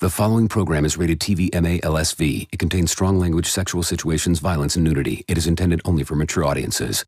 The following program is rated TV MA LSV. It contains strong language, sexual situations, violence, and nudity. It is intended only for mature audiences.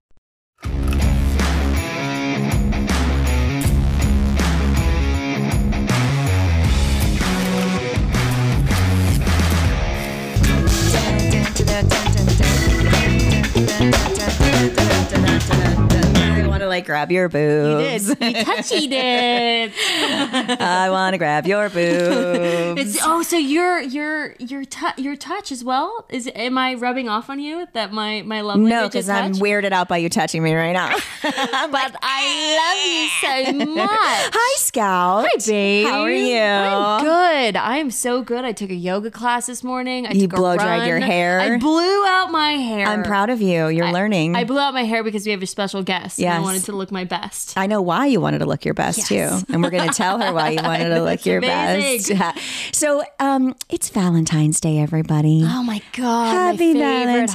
I like grab your boobs. You did. You touchy did. I want to grab your boobs. It's, oh, so your your your tu- your touch as well? Is am I rubbing off on you that my my love no, because I'm weirded out by you touching me right now. but I love you so much. Hi, Scout. Hi, babe. How are you? I'm good. I am so good. I took a yoga class this morning. I You took a blow dried your hair? I blew out my hair. I'm proud of you. You're learning. I blew out my hair because we have a special guest. and I. wanted to look my best. I know why you wanted to look your best Yes. too, and we're going to tell her why you wanted to look your amazing. best. so, um, it's Valentine's Day, everybody. Oh my god! Happy my Valentine's!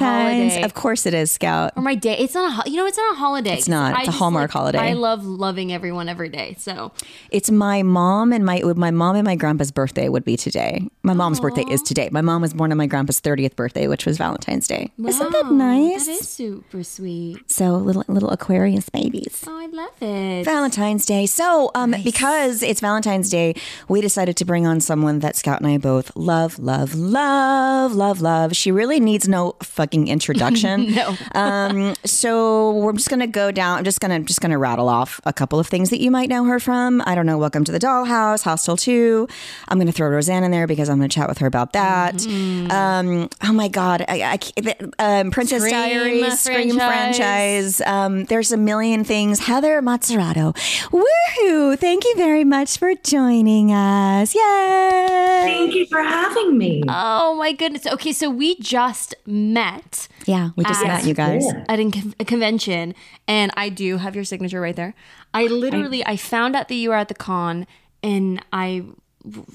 holiday. Of course, it is, Scout. or my day. It's not a you know it's not a holiday. It's not. It's I a Hallmark like, holiday. I love loving everyone every day. So It's my mom and my my mom and my grandpa's birthday would be today. My mom's birthday is today. My mom was born on my grandpa's 30th birthday, which was Valentine's Day. Isn't that nice? That is super sweet. so little little Aquarius babies. Oh, I love it. Valentine's Day. So, um, because it's Valentine's Day, we decided to bring on someone that Scout and I both love, love, love, love, love. She really needs no fucking introduction. No. Um, so we're just gonna go down. I'm just gonna just gonna rattle off a couple of things that you might know her from. I don't know. Welcome to the Dollhouse, Hostel Two. I'm gonna throw Roseanne in there because I'm gonna chat with her about that. Mm-hmm. Um, oh my god, I, I the, um, Princess Scream Diaries, Scream franchise. franchise. Um, there's a million things. Heather Matarazzo. Woohoo! Thank you very much for joining us. Yay! Thank you for having me. Oh my goodness. Okay, so we just met Yeah, we just Yes. met you guys. Yeah. at a, convention, and I do have your signature right there. I literally I found out that you were at the con, and I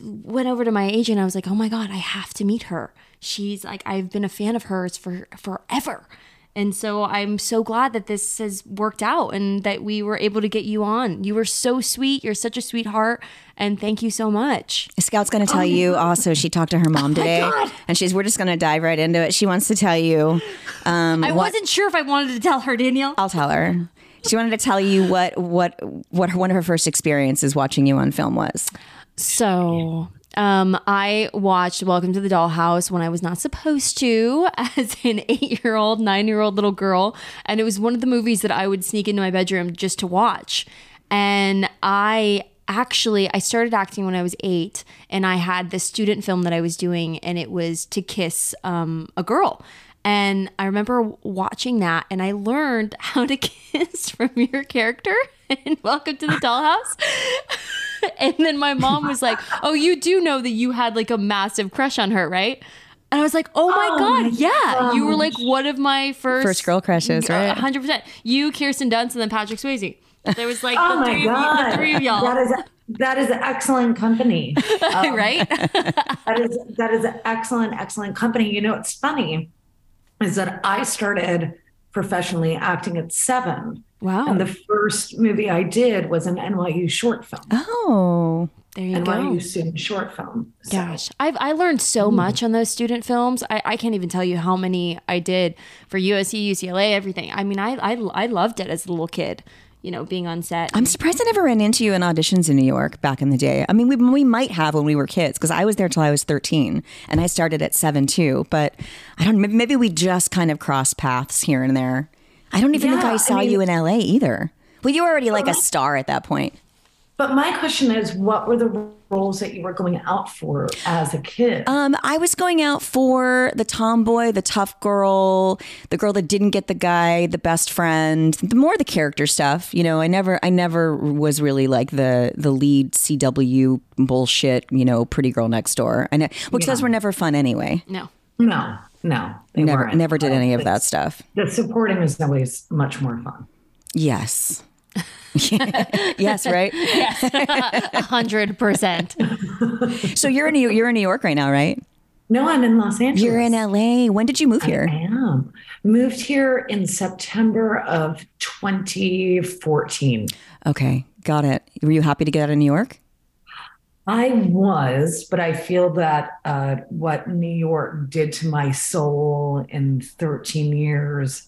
went over to my agent. I was like, "Oh my god, I have to meet her. She's like I've been a fan of hers for forever." And so I'm so glad that this has worked out and that we were able to get you on. You were so sweet. You're such a sweetheart. And thank you so much. Scout's going to tell you also. She talked to her mom today, and she's. We're just going to dive right into it. She wants to tell you. Um, I what, wasn't sure if I wanted to tell her, Danielle. I'll tell her. She wanted to tell you what what what her, one of her first experiences watching you on film was. So, um, I watched Welcome to the Dollhouse when I was not supposed to as an eight year old, nine year old little girl. And it was one of the movies that I would sneak into my bedroom just to watch. And I actually I started acting when I was eight and I had this student film that I was doing and it was to kiss um, a girl. And I remember watching that and I learned how to kiss from your character in Welcome to the Dollhouse. and then my mom was like, "Oh, you do know that you had like a massive crush on her, right?" And I was like, "Oh my god, yeah! You were like one of my first First girl crushes, right? Hundred percent. You, Kirsten Dunst, and then Patrick Swayze. There was like Oh the, my three of, god, the three of y'all, that is that is excellent company. Um, right? that is that is excellent, excellent company. You know, it's funny is that I started professionally acting at seven, wow. and the first movie I did was an NYU short film, Oh, there you NYU go. NYU student short film. So, Gosh, I've I learned so mm. much on those student films. I, I can't even tell you how many I did for USC, UCLA, everything. I mean, I I, I loved it as a little kid. you know, being on set. I'm surprised I never ran into you in auditions in New York back in the day. I mean, we, we might have when we were kids because I was there till I was 13 and I started at seven too. But I don't. Maybe, maybe we just kind of crossed paths here and there. I don't even think Yeah, I I saw mean- you in LA either. Well, you were already like a star at that point. But my question is, what were the roles that you were going out for as a kid? Um, I was going out for the tomboy, the tough girl, the girl that didn't get the guy, the best friend, the more the character stuff. You know, I never, I never was really like the the lead CW bullshit. You know, pretty girl next door. I know, which those were never fun anyway. no. no, no, they Never, weren't. never did any of that stuff. The supporting is always much more fun. Yes. yes, right. A hundred percent. So you're in New, you're in New York right now, right? No, I'm in Los Angeles. You're in LA. When did you move here? I am. Moved here in September of 2014. Okay, got it. Were you happy to get out of New York? I was, but I feel that uh, what New York did to my soul in 13 years,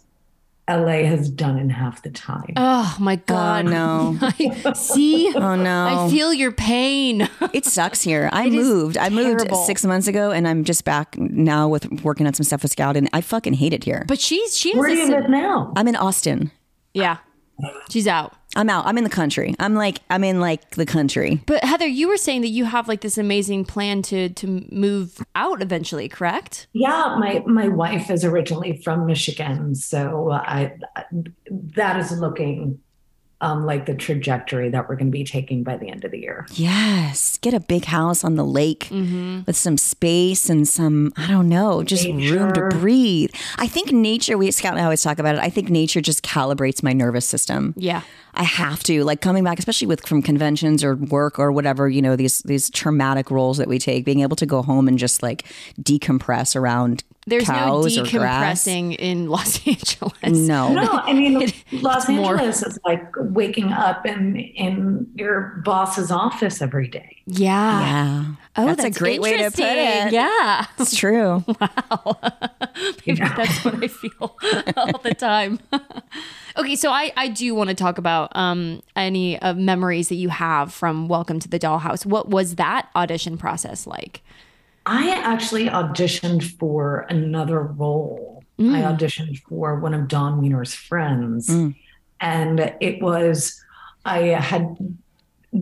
LA has done in half the time. Oh my god. no. I, see. Oh no. I feel your pain. It sucks here. I It is moved. I moved six months ago, and I'm just back now with working on some stuff with Scout, and I fucking hate it here. But she's she's, has Where do you live now? I'm in Austin. Yeah. She's out. I'm out. I'm in the country. I'm like I'm in like the country. But Heather, you were saying that you have like this amazing plan to to move out eventually, correct? Yeah, my my wife is originally from Michigan, so I that is looking um, like the trajectory that we're going to be taking by the end of the year. Yes, get a big house on the lake with some space and some I don't know, just room to breathe. I think nature. We Scout and I always talk about it. I think nature just calibrates my nervous system. Yeah. I have to like coming back, especially with from conventions or work or whatever. You know these these traumatic roles that we take. Being able to go home and just like decompress around There's no cows or grass. decompressing in Los Angeles. No, No, I mean Los more- Angeles is like waking up in in your boss's office every day. Yeah. yeah. Oh, that's, that's, a great way to put it. Yeah. It's true. Maybe that's what I feel all the time. okay, so I, I do want to talk about um, any uh, memories that you have from Welcome to the Dollhouse. What was that audition process like? I actually auditioned for another role. I mm. auditioned for one of Dawn Wiener's friends. Mm. And it was, I had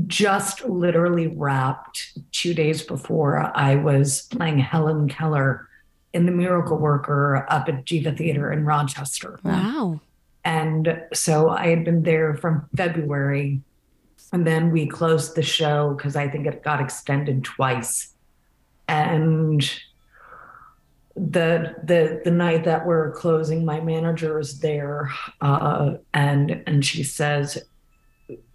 just literally wrapped two days before I was playing Helen Keller in The Miracle Worker up at Geva Theater in Rochester. Wow. And so I had been there from February. And then we closed the show because I think it got extended twice. And the the the night that we're closing, my manager is there, uh, and and she says,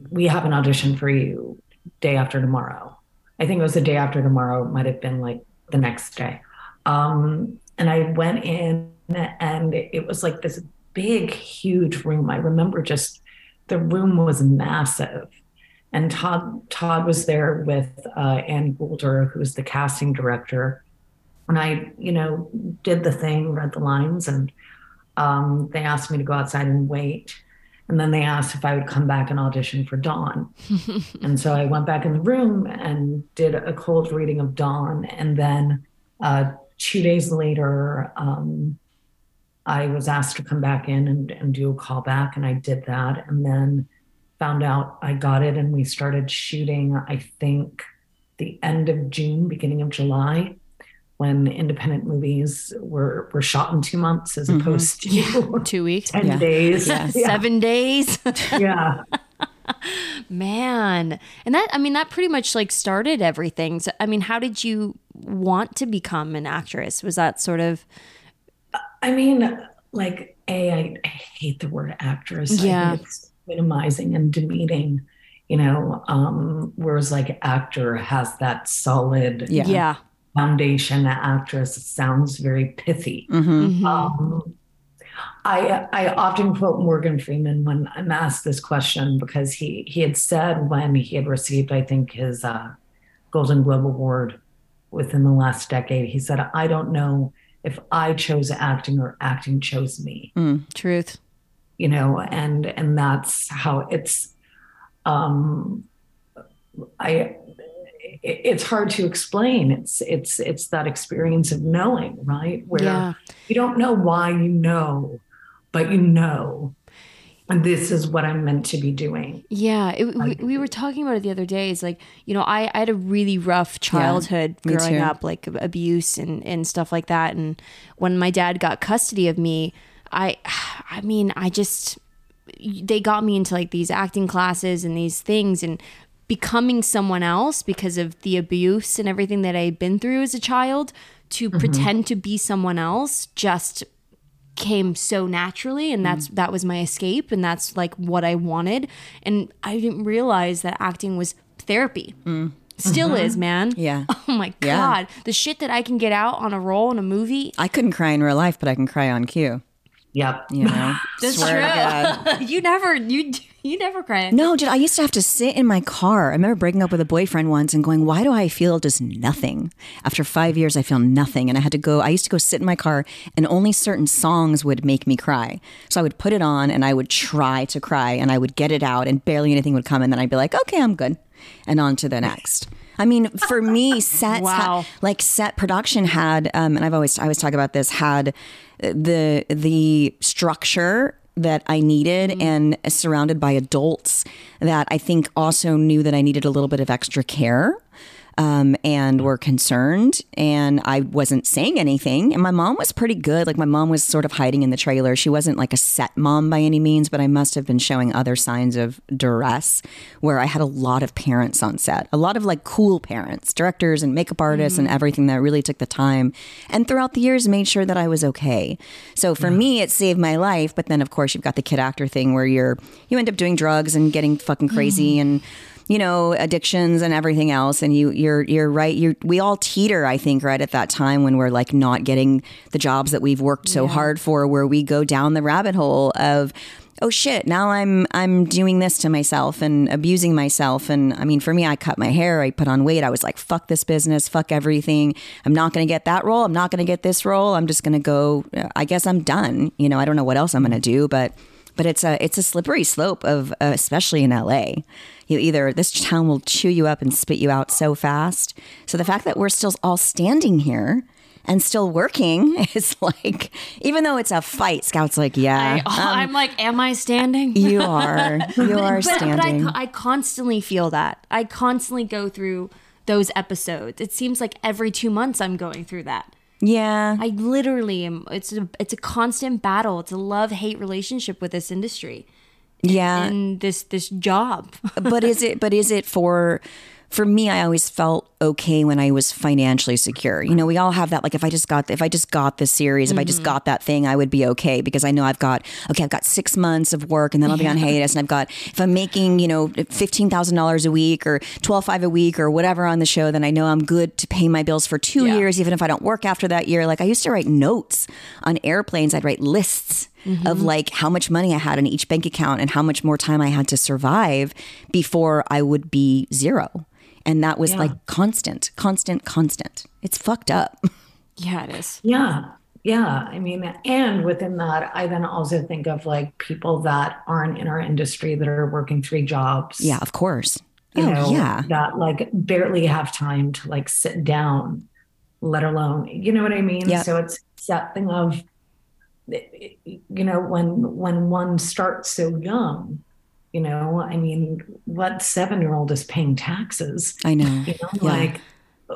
"We have an audition for you day after tomorrow." I think it was the day after tomorrow. It might have been like the next day. Um, and I went in, and it was like this big, huge room. I remember just the room was massive. And Todd Todd was there with uh, Ann Goulder, who was the casting director. And I, you know, did the thing, read the lines, and um, they asked me to go outside and wait. And then they asked if I would come back and audition for Dawn. and so I went back in the room and did a cold reading of Dawn. And then uh, two days later, um, I was asked to come back in and, and do a callback, and I did that. And then found out I got it, and we started shooting, I think, the end of June, beginning of July, when independent movies were, were shot in two months as mm-hmm. opposed to Two weeks. 10 Yeah. days. Yeah. Yeah. Seven days. yeah. Man. And that, I mean, that pretty much like started everything. So, I mean, how did you want to become an actress? Was that sort of, I mean, like, A, I, I hate the word actress. I Yeah. think it's minimizing and demeaning, you know, um, whereas like actor has that solid Yeah. yeah. foundation. Actress sounds very pithy. hmm Mhm. Um, I I often quote Morgan Freeman when I'm asked this question because he he had said when he had received I think his uh, Golden Globe Award within the last decade he said I don't know if I chose acting or acting chose me. Truth. You know, and and that's how it's um I it's hard to explain. It's it's it's that experience of knowing, right? Where Yeah. you don't know why you know, but you know. And this is what I'm meant to be doing. Yeah, it, we, we were talking about it the other day. It's like you know, I, I had a really rough childhood me growing too. up, like abuse and and stuff like that. And when my dad got custody of me, I I mean, I just they got me into like these acting classes and these things and becoming someone else because of the abuse and everything that I had been through as a child to mm-hmm. pretend to be someone else just came so naturally and mm. that's that was my escape and that's like what I wanted and I didn't realize that acting was therapy. Mm. Still mm-hmm. is, man. Yeah. Oh my god, Yeah. god, the shit that I can get out on a role in a movie. I couldn't cry in real life, but I can cry on cue. Yep. You know, That's Swear true. you never you you never cry. No, dude, I used to have to sit in my car. I remember breaking up with a boyfriend once and going, Why do I feel just nothing? After five years, I feel nothing. And I had to go, I used to go sit in my car, and only certain songs would make me cry. So I would put it on and I would try to cry and I would get it out, and barely anything would come. And then I'd be like, Okay, I'm good. And on to the next. I mean, for me, sets, Wow. ha- like set production had, um, and I've always, I always talk about this, had the the structure that I needed mm-hmm. and surrounded by adults that I think also knew that I needed a little bit of extra care. Um, and were concerned, and I wasn't saying anything. And my mom was pretty good. Like my mom was sort of hiding in the trailer. She wasn't like a set mom by any means, but I must have been showing other signs of duress, where I had a lot of parents on set, a lot of like cool parents, directors and makeup artists, and everything that really took the time, and throughout the years made sure that I was okay. So for me, it saved my life. But then, of course, you've got the kid actor thing where you're you end up doing drugs and getting fucking crazy and you know addictions and everything else. And you you're you're right. You we all teeter i think right at that time when we're like not getting the jobs that we've worked so hard for where we go down the rabbit hole of oh shit now i'm i'm doing this to myself and abusing myself. And i mean for me i cut my hair i put on weight. I was like fuck this business fuck everything. I'm not going to get that role. I'm not going to get this role. I'm just going to go i guess i'm done. You know i don't know what else i'm going to do but but it's a it's a slippery slope of uh, especially in LA. You either this town will chew you up and spit you out so fast. So the fact that we're still all standing here and still working is like even though it's a fight, Scout's like, yeah, I, I'm like, am I standing? you are you are but, but I, I constantly feel that. I constantly go through those episodes. It seems like every two months I'm going through that. Yeah. I literally am. It's a it's a constant battle. It's a love hate relationship with this industry yeah. and this this job. but is it but is it for for me i always felt okay when i was financially secure. You know we all have that like if i just got if i just got this series if i just mm-hmm. got that thing i would be okay because i know i've got okay i've got six months of work and then i'll be on hiatus and i've got if i'm making you know $15000 a week or 125 a week or whatever on the show then i know i'm good to pay my bills for two Yeah. years even if i don't work after that year. Like i used to write notes on airplanes. I'd write lists of mm-hmm. like how much money I had in each bank account and how much more time I had to survive before I would be zero. And that was like constant, constant, constant. It's fucked up. yeah, it is. Yeah. Yeah. I mean, and within that, I then also think of like people that aren't in our industry that are working three jobs. Yeah, of course. You oh, know, yeah. that like barely have time to like sit down, let alone, you know what I mean? Yep. So it's it's that thing of, you know, when when one starts so young, you know, I mean, what seven year old is paying taxes? I know. you know Yeah. like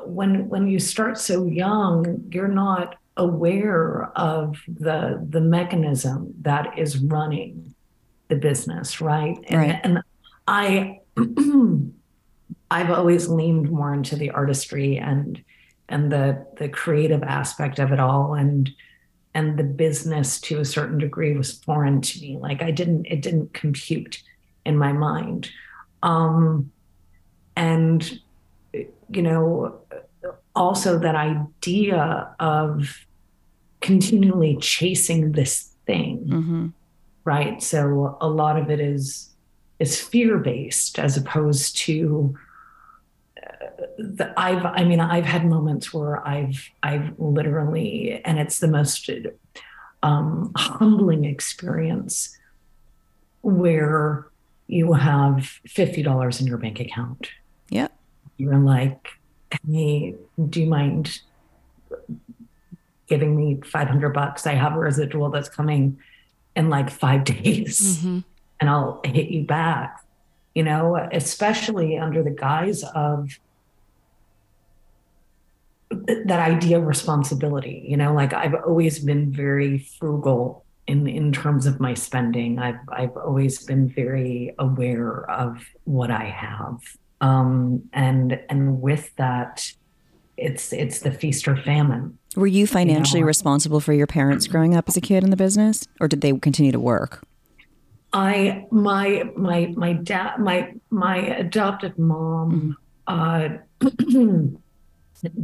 when when you start so young you're not aware of the the mechanism that is running the business right and, Right. and i i've always leaned more into the artistry and and the the creative aspect of it all and and the business to a certain degree was foreign to me like i didn't it didn't compute in my mind. Um and you know also that idea of continually chasing this thing hmm right? So a lot of it is is fear based as opposed to uh, the, I've I mean I've had moments where I've I've literally and it's the most um, humbling experience where you have $50 in your bank account. Yep. You're like, hey, do you mind giving me 500 bucks? I have a residual that's coming in like five days Mm-hmm. and I'll hit you back, you know, especially under the guise of that idea of responsibility, you know, like I've always been very frugal in, in terms of my spending. I've, I've always been very aware of what I have. Um, and, and with that, it's, it's the feast or famine. Were you financially Yeah. responsible for your parents growing up as a kid in the business, or did they continue to work? I my my my dad my my adopted mom uh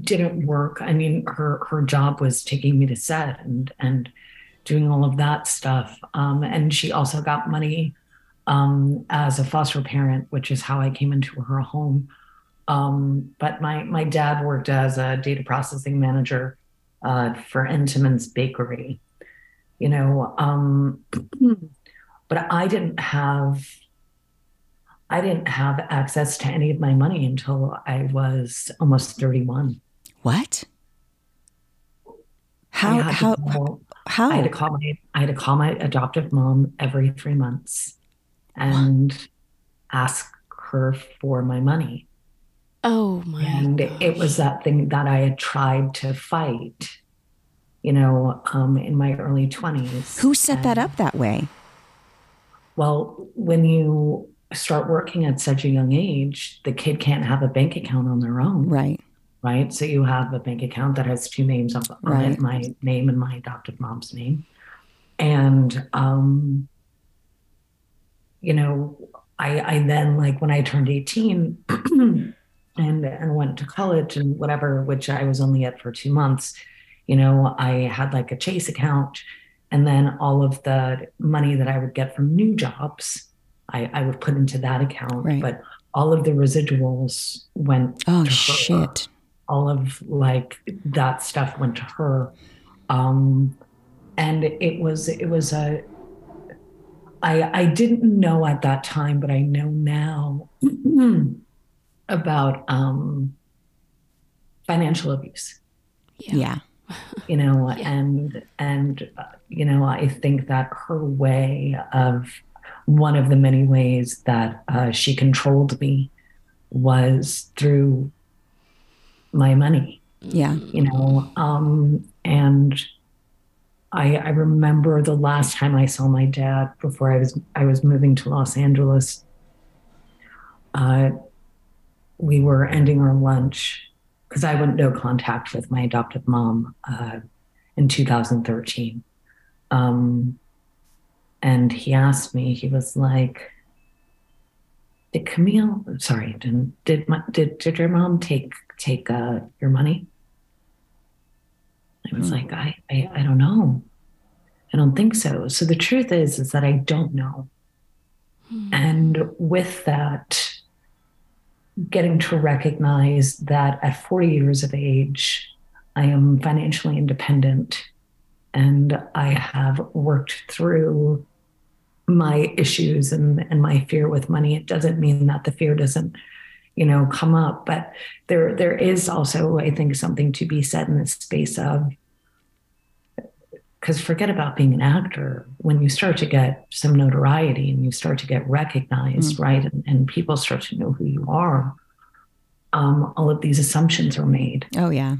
didn't work. I mean her her job was taking me to set and and doing all of that stuff. Um and she also got money um as a foster parent, which is how I came into her home. Um but my my dad worked as a data processing manager uh for Entenmann's Bakery. You know, um but I didn't have I didn't have access to any of my money until I was almost 31. What? How how how? I had to call my I had to call my adoptive mom every three months and ask her for my money. Oh my. And it was that thing that I had tried to fight, you know, um, in my early 20s. Who set that up that way? Well, when you start working at such a young age, the kid can't have a bank account on their own, Right. Right? So you have a bank account that has two names on, Right. it, my name and my adopted mom's name. And um, you know, I I then like when I turned 18 and and went to college and whatever, which I was only at for two months, you know, I had like a Chase account and then all of the money that I would get from new jobs, I, I would put into that account. Right. But all of the residuals went Oh shit. All of like that stuff went to her. Um and it was it was a i i didn't know at that time but i know now about um financial abuse. Yeah. you know and and uh, you know i think that her way of one of the many ways that uh, she controlled me was through my money Yeah. you know um and i i remember the last time i saw my dad before i was i was moving to los angeles uh we were ending our lunch because i went no contact with my adoptive mom uh in 2013 um and he asked me he was like did camille sorry did did my, did, did your mom take take uh your money I was like, I, I, I don't know. I don't think so. So the truth is, is that I don't know. And with that, getting to recognize that at 40 years of age, I am financially independent and I have worked through my issues and, and my fear with money. It doesn't mean that the fear doesn't, you know, come up, but there there is also, I think, something to be said in the space of because forget about being an actor. When you start to get some notoriety and you start to get recognized right and, and people start to know who you are um, all of these assumptions are made. Oh yeah.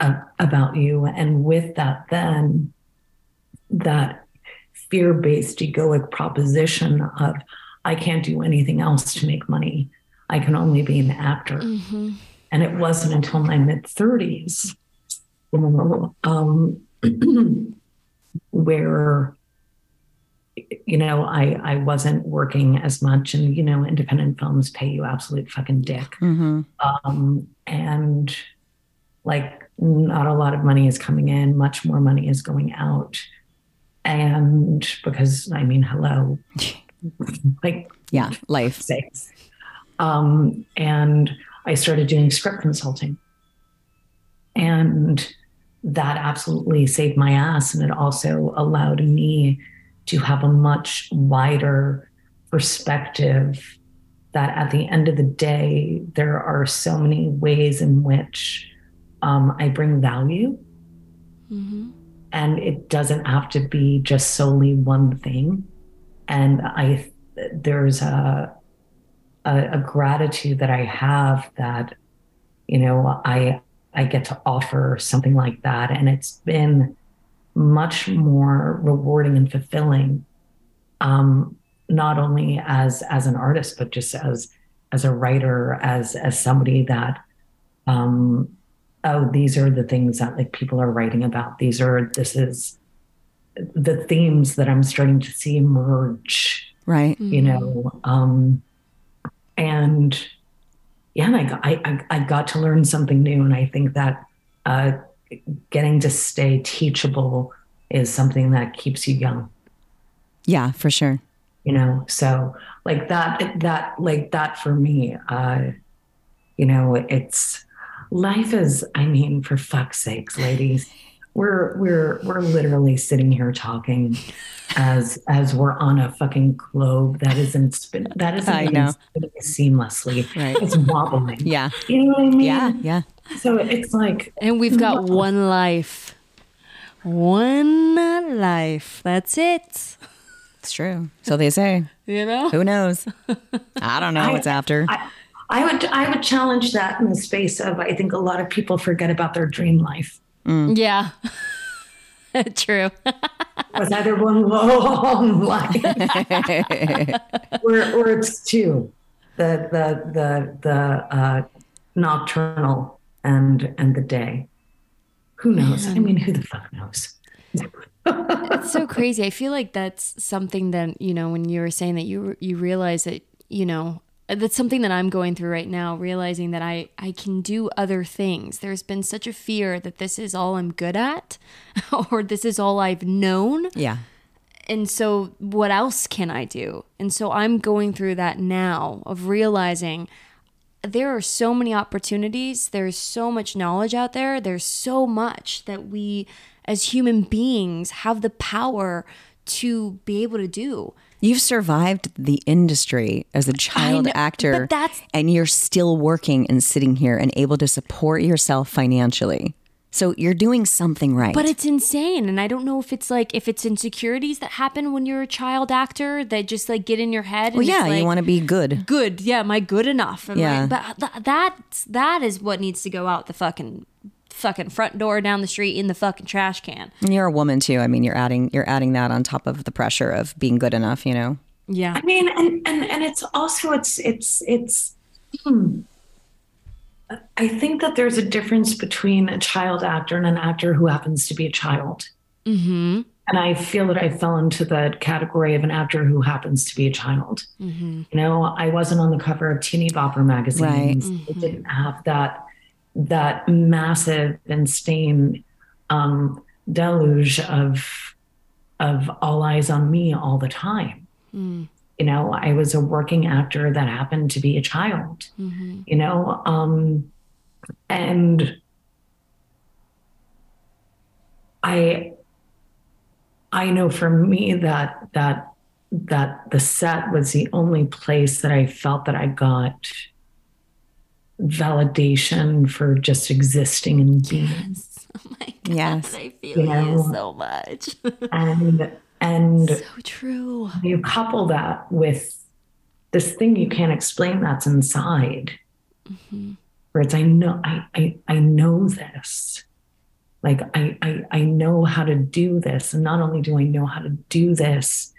uh, about you. And with that then that fear-based egoic proposition of i can't do anything else to make money i can only be an actor Mm-hmm. and it wasn't until my mid 30s um, where you know I, I wasn't working as much and you know independent films pay you absolute fucking dick hmm um, and like not a lot of money is coming in much more money is going out and because i mean hello like Yeah. Life. sakes. Um, and I started doing script consulting. And that absolutely saved my ass. And it also allowed me to have a much wider perspective that at the end of the day, there are so many ways in which um, I bring value. Mm-hmm. And it doesn't have to be just solely one thing. And I, there's a, a, a gratitude that I have that, you know, I, I get to offer something like that. And it's been much more rewarding and fulfilling um, not only as as an artist but just as as a writer as as somebody that um oh these are the things that like people are writing about. These are this is the themes that i'm starting to see emerge. Right. You know um and yeah and I, got, I i got to learn something new. And i think that uh getting to stay teachable is something that keeps you young. Yeah for sure. You know so like that that like that for me uh you know it's life is i mean for fuck's sakes ladies we're we're we're literally sitting here talking as as we're on a fucking globe that isn't spin that isn't I know. spinning seamlessly Right. it's wobbling yeah you know what i mean yeah yeah so it's like And we've got one life. One life. That's it. it's true so they say You know? who knows i don't know what's after I, I would I would challenge that in the space of I think a lot of people forget about their dream life. Yeah. True. was either one long life or, or it's two the the the the uh, nocturnal and and the day who knows i mean who the fuck knows it's so crazy. I feel like that's something that you know when you were saying that you you realize that you know Uh, that's something that I'm going through right now. Realizing that I I can do other things. There's been such a fear that this is all I'm good at, or this is all I've known. yeah And so, what else can I do? And so, I'm going through that now of realizing there are so many opportunities. There's so much knowledge out there. There's so much that we, as human beings, have the power to be able to do. You've survived the industry as a child know, actor, but that's- and you're still working and sitting here and able to support yourself financially. So you're doing something right. But it's insane. And I don't know if it's like, if it's insecurities that happen when you're a child actor that just like get in your head. well, yeah, like, you want to be good. good. Yeah, am I good enough? Am I- Yeah. but th- that's that is what needs to go out the fucking fucking front door down the street in the fucking trash can. And you're a woman too. I mean, you're adding you're adding that on top of the pressure of being good enough. You know. Yeah. i mean and and and it's also it's it's it's hmm. i think that there's a difference between a child actor and an actor who happens to be a child Mm-hmm. and I feel that I fell into the category of an actor who happens to be a child. Mm-hmm. You know, I wasn't on the cover of Teeny Bopper magazines. Right. It didn't have that that massive insane um, deluge of of all eyes on me all the time. Mm. You know, I was a working actor that happened to be a child. Mm-hmm. You know, um, and I I know for me that that that the set was the only place that I felt that I got validation for just existing and being. Oh my god. Yes. I feel You you so much. And and so true. you couple that with this thing you can't explain that's inside mm-hmm. where it's i know I, I i know this like I, I i know how to do this and not only do i know how to do this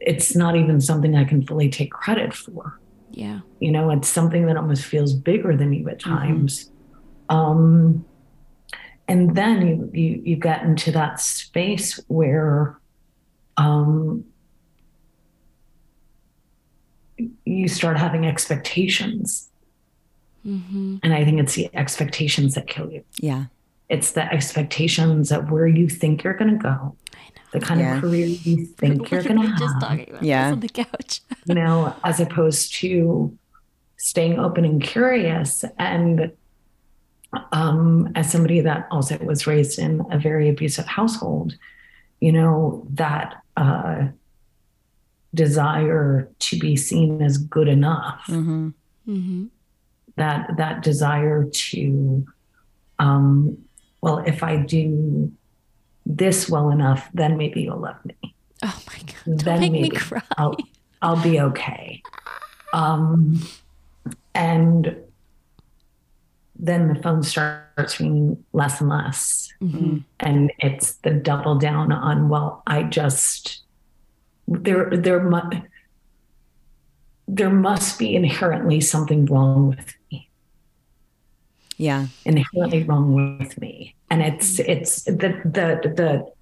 it's not even something i can fully take credit for Yeah. you know it's something that almost feels bigger than you at times um and then you you you get into that space where um you start having expectations Mm-hmm. and i think it's the expectations that kill you Yeah. It's the expectations of where you think you're going to go the kind Yeah. of career you think you're going to were have just talking about Yeah. this on the couch. you know, as opposed to staying open and curious. And um, as somebody that also was raised in a very abusive household, you know, that uh, desire to be seen as good enough. Mm-hmm. Mm-hmm. That that desire to, um, well, if I do this well enough, then maybe you'll love me. Oh my god! Don't then make me cry. I'll, I'll be okay. Um, and then the phone starts ringing less and less. Mhm. And it's the double down on, well, I just, there, there, mu- there must be inherently something wrong with Yeah. inherently wrong with me. And it's, it's the, the, the,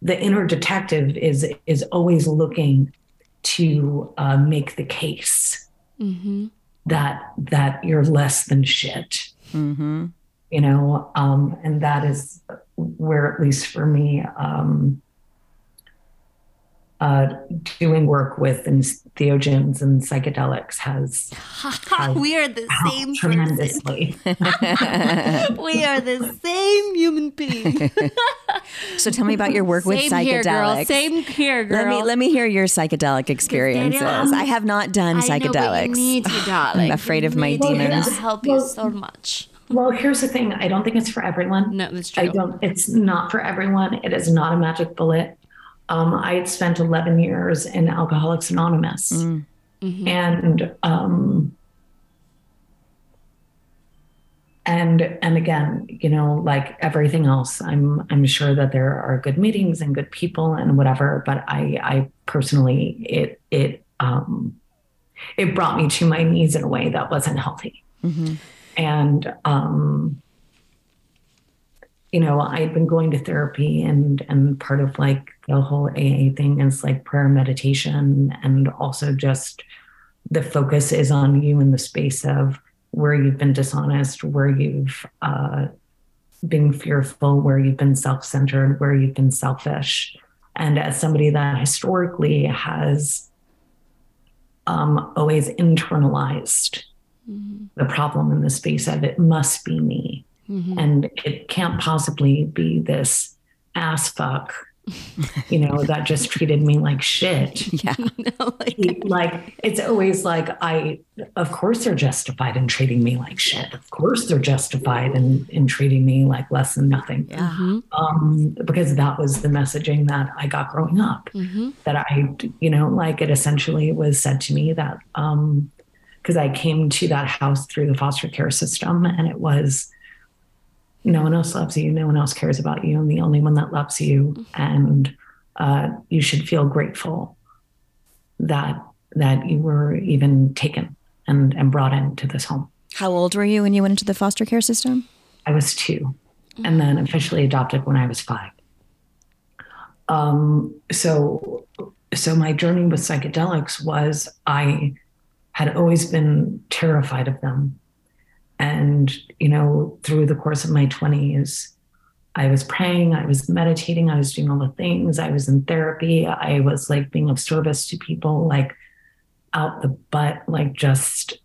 the inner detective is, is always looking to uh, make the case Mm-hmm. that that you're less than shit Mm-hmm. you know um and that is where at least for me um uh doing work with entheogens and psychedelics has we are the same tremendously We are the same human being. So tell me about your work with Same here, girl. psychedelics. Same here, girl. Let me let me hear your psychedelic experiences. I have not done I know, but psychedelics. you need to, darling. I'm afraid You of my need to. demons. It'll help you so much. well here's the thing i don't think it's for everyone No, that's true. i don't it's not for everyone it is not a magic bullet um i had spent 11 years in alcoholics anonymous Mm. Mhm. and um and and again you know like everything else i'm i'm sure that there are good meetings and good people and whatever but i i personally it it um it brought me to my knees in a way that wasn't healthy Mhm. and um you know I've been going to therapy and and part of like the whole aa thing is like prayer meditation and also just the focus is on you in the space of where you've been dishonest where you've uh been fearful where you've been self-centered where you've been selfish and as somebody that historically has um always internalized Mhm. the problem in the space of it must be me Mhm. and it can't possibly be this ass fuck you know that just treated me like shit Yeah. No, like, like it's always like i of course they're justified in treating me like shit of course they're justified in in treating me like less than nothing Yeah. Mhm. um because that was the messaging that i got growing up Mhm. that I, you know, like it essentially was said to me that, um, because I came to that house through the foster care system and it was, no one else loves you, no one else cares about you, I'm the only one that loves you, and uh, you should feel grateful that that you were even taken and and brought into this home. How old were you when you went into the foster care system? I was two, and then officially adopted when I was five. Um, so, so my journey with psychedelics was I had always been terrified of them, and you know, through the course of my twenties, I was praying, I was meditating, I was doing all the things, I was in therapy, I was like being of service to people, like out the butt, like just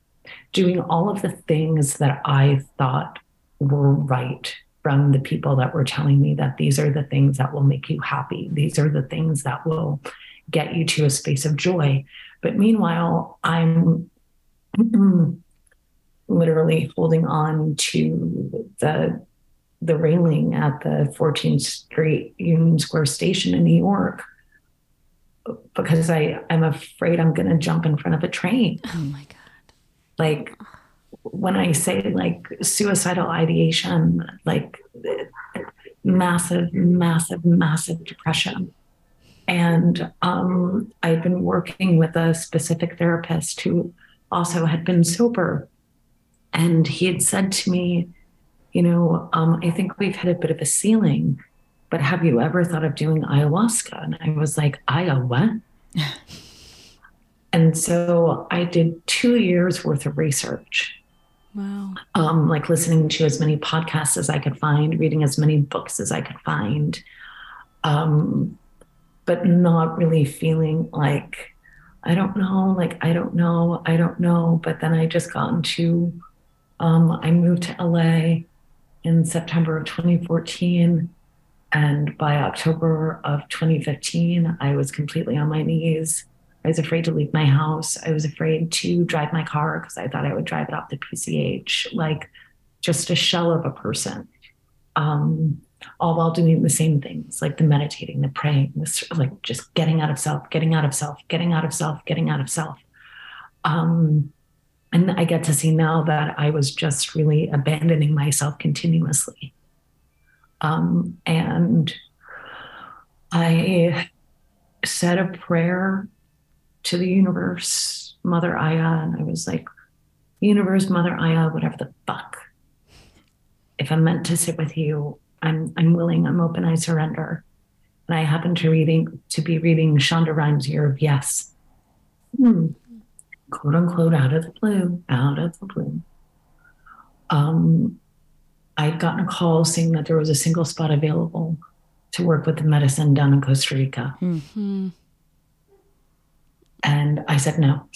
doing all of the things that I thought were right from the people that were telling me that these are the things that will make you happy. These are the things that will get you to a space of joy. But meanwhile, I'm literally holding on to the the railing at the 14th Street Union Square station in New York because I I'm afraid I'm going to jump in front of a train Oh my god. like when I say like suicidal ideation, like massive, massive, massive depression. And um, I'd been working with a specific therapist who also had been sober. And he had said to me, You know, um, I think we've hit a bit of a ceiling, but have you ever thought of doing ayahuasca? And I was like, what? And so I did two years worth of research, Wow. um, like listening to as many podcasts as I could find, reading as many books as I could find, um, but not really feeling like, I don't know, like, I don't know, I don't know. But then I just got into, um, I moved to LA in September of 2014. And by October of 2015, I was completely on my knees. I was afraid to leave my house. I was afraid to drive my car because I thought I would drive it off the PCH, like just a shell of a person. Um, all while doing the same things like the meditating, the praying, like just getting out of self, getting out of self, getting out of self, getting out of self. Um, and I get to see now that I was just really abandoning myself continuously. Um, and I said a prayer to the universe, Mother Aya, and I was like, Universe, Mother Aya, whatever the fuck. If I'm meant to sit with you, I'm I'm willing, I'm open, I surrender. And I happen to reading to be reading Shonda Rhimes' Year of Yes. Hmm. Quote unquote out of the blue, out of the blue. Um, I'd gotten a call saying that there was a single spot available to work with the medicine down in Costa Rica. Mm-hmm. And I said no.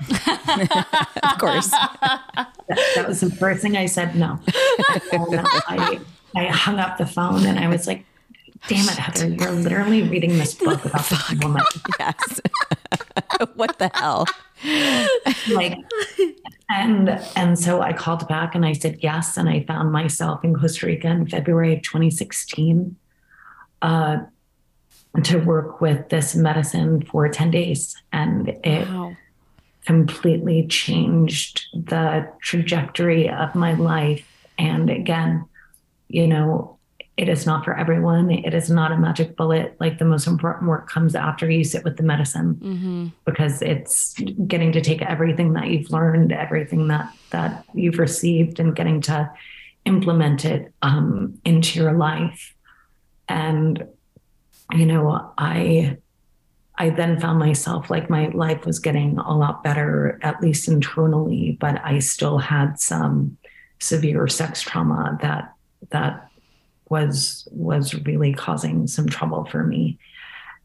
of course. That, that, was the first thing I said no. I, I hung up the phone and I was like, damn it, Heather, you're literally reading this book about the woman. Yes. what the hell? like and and so I called back and I said yes. And I found myself in Costa Rica in February of 2016 uh, to work with this medicine for 10 days. And it wow. completely changed the trajectory of my life. And again, you know, it is not for everyone. It is not a magic bullet. Like the most important work comes after you sit with the medicine mm-hmm. because it's getting to take everything that you've learned, everything that that you've received, and getting to implement it um, into your life. And you know, I I then found myself like my life was getting a lot better, at least internally, but I still had some severe sex trauma that that was was really causing some trouble for me.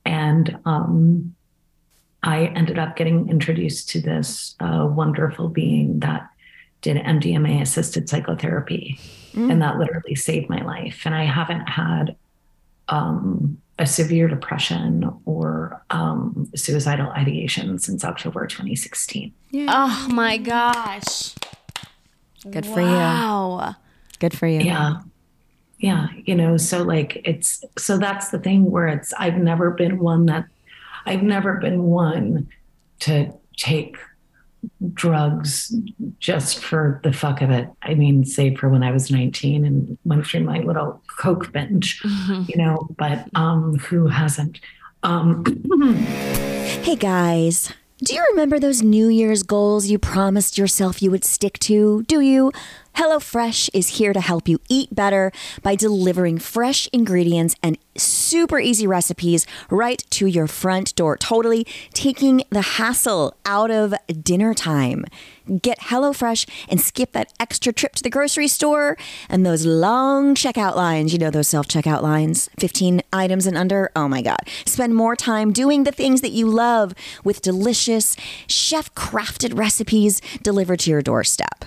And um, i ended up getting introduced to this uh, wonderful being that did mdma assisted psychotherapy. Mm. and that literally saved my life. And i haven't had um, a severe depression or um, suicidal ideation since october 2016 yeah. oh my gosh. Good wow. for you. Wow. Good for you. Yeah yeah you know so like it's so that's the thing where it's i've never been one that i've never been one to take drugs just for the fuck of it i mean save for when i was 19 and went through my little coke binge mm-hmm. you know but um who hasn't um hey guys do you remember those New Year's goals you promised yourself you would stick to? Do you? HelloFresh is here to help you eat better by delivering fresh ingredients and super easy recipes right to your front door, totally taking the hassle out of dinner time. Get HelloFresh and skip that extra trip to the grocery store and those long checkout lines. You know, those self checkout lines, 15 items and under. Oh my God. Spend more time doing the things that you love with delicious, chef crafted recipes delivered to your doorstep.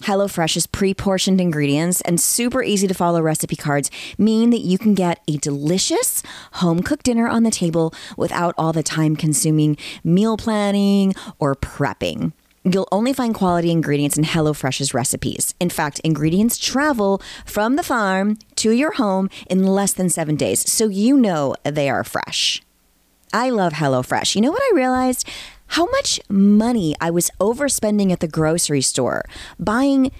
HelloFresh's pre portioned ingredients and super easy to follow recipe cards mean that you can get a delicious home cooked dinner on the table without all the time consuming meal planning or prepping. You'll only find quality ingredients in HelloFresh's recipes. In fact, ingredients travel from the farm to your home in less than seven days, so you know they are fresh. I love HelloFresh. You know what I realized? How much money I was overspending at the grocery store buying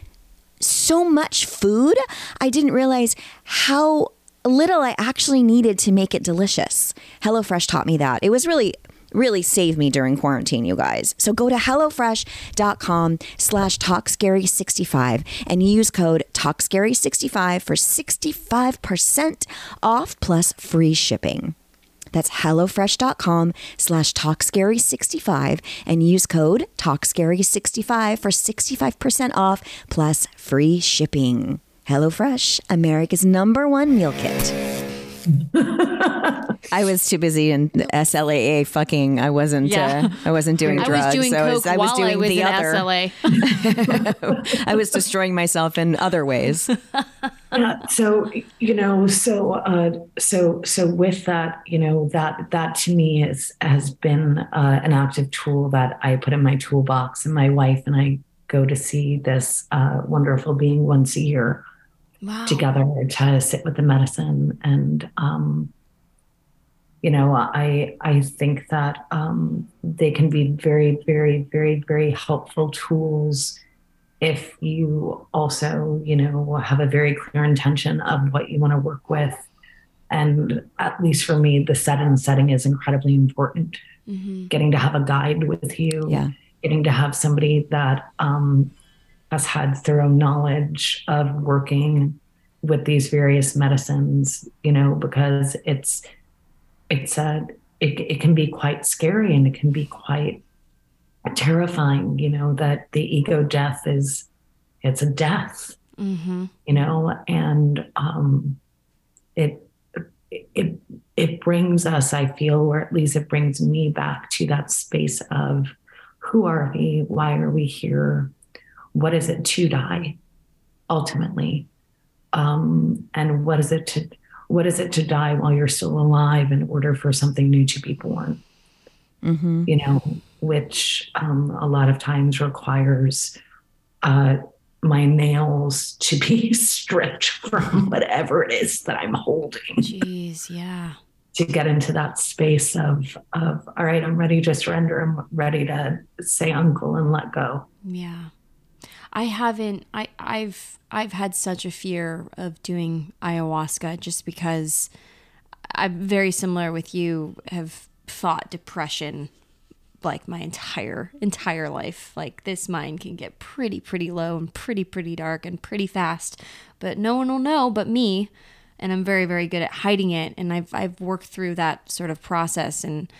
so much food. I didn't realize how little I actually needed to make it delicious. HelloFresh taught me that. It was really really saved me during quarantine, you guys. So go to HelloFresh.com slash TalkScary65 and use code TalkScary65 for 65% off plus free shipping. That's HelloFresh.com slash TalkScary65 and use code TalkScary65 for 65% off plus free shipping. HelloFresh, America's number one meal kit. I was too busy in the SLAA fucking. I wasn't. Yeah. Uh, I wasn't doing I drugs. was doing I coke was, I was doing I was the in other. SLA. I was destroying myself in other ways. Yeah, so you know so uh so so with that you know that that to me is has been uh, an active tool that i put in my toolbox and my wife and i go to see this uh, wonderful being once a year Wow. together to sit with the medicine and um you know i i think that um they can be very very very very helpful tools if you also you know have a very clear intention of what you want to work with and at least for me the set and setting is incredibly important Mm-hmm. getting to have a guide with you Yeah. getting to have somebody that um, has had thorough knowledge of working with these various medicines you know because it's it's a it, it can be quite scary and it can be quite terrifying you know that the ego death is it's a death Mm-hmm. you know and um it it it brings us i feel or at least it brings me back to that space of who are we why are we here what is it to die ultimately um and what is it to what is it to die while you're still alive in order for something new to be born hmm you know, which um, a lot of times requires uh, my nails to be stripped from whatever it is that I'm holding Jeez, yeah. to get into that space of of all right, I'm ready to surrender. I'm ready to say uncle and let go. Yeah. I haven't I I've I've had such a fear of doing ayahuasca just because I'm very similar with you have fought depression like my entire entire life. Like this mind can get pretty pretty low and pretty pretty dark and pretty fast, but no one will know but me. And I'm very very good at hiding it and I've I've worked through that sort of process and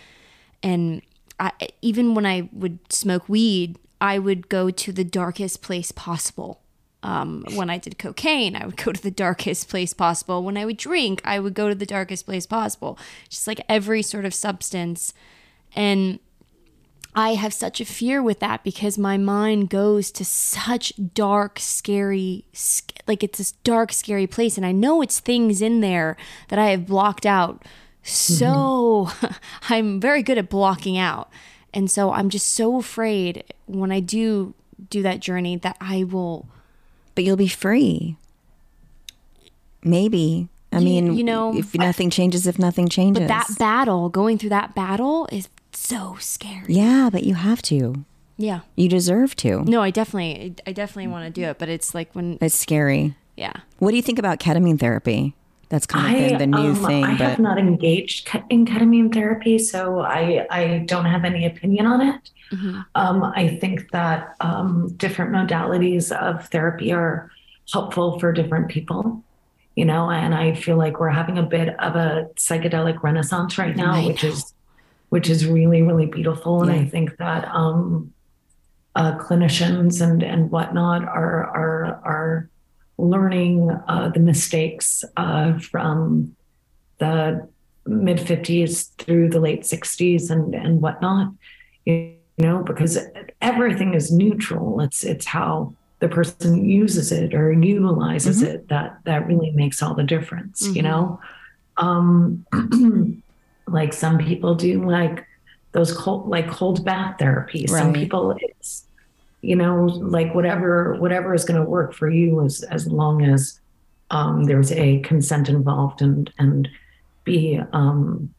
and I, even when I would smoke weed, I would go to the darkest place possible. Um, when I did cocaine, I would go to the darkest place possible. When I would drink, I would go to the darkest place possible. Just like every sort of substance. And I have such a fear with that because my mind goes to such dark, scary, sc- like it's this dark, scary place. And I know it's things in there that I have blocked out. So I'm very good at blocking out. And so I'm just so afraid when I do do that journey that I will. But you'll be free. Maybe. I mean, you know, if nothing changes, if nothing changes. But that battle, going through that battle is so scary. yeah, but you have to. Yeah. You deserve to. No, I definitely, I definitely want to do it. But it's like when, It's scary. yeah. What do you think about ketamine therapy? That's kind of been the new um, thing, I but have not engaged in ketamine therapy, so I I don't have any opinion on it. Um, I think that um, different modalities of therapy are helpful for different people, you know, and I feel like we're having a bit of a psychedelic renaissance right now, I which is which is really really beautiful, and I think that um, uh, clinicians and and whatnot are are are learning uh, the mistakes uh, from the mid 50s through the late 60s and and whatnot you know because everything is neutral. It's it's how the person uses it or utilizes it that that really makes all the difference you know? Um like some people do like those cold like cold bath therapy. Some people it's you know like whatever whatever is going to work for you as as long as um there's a consent involved and and be um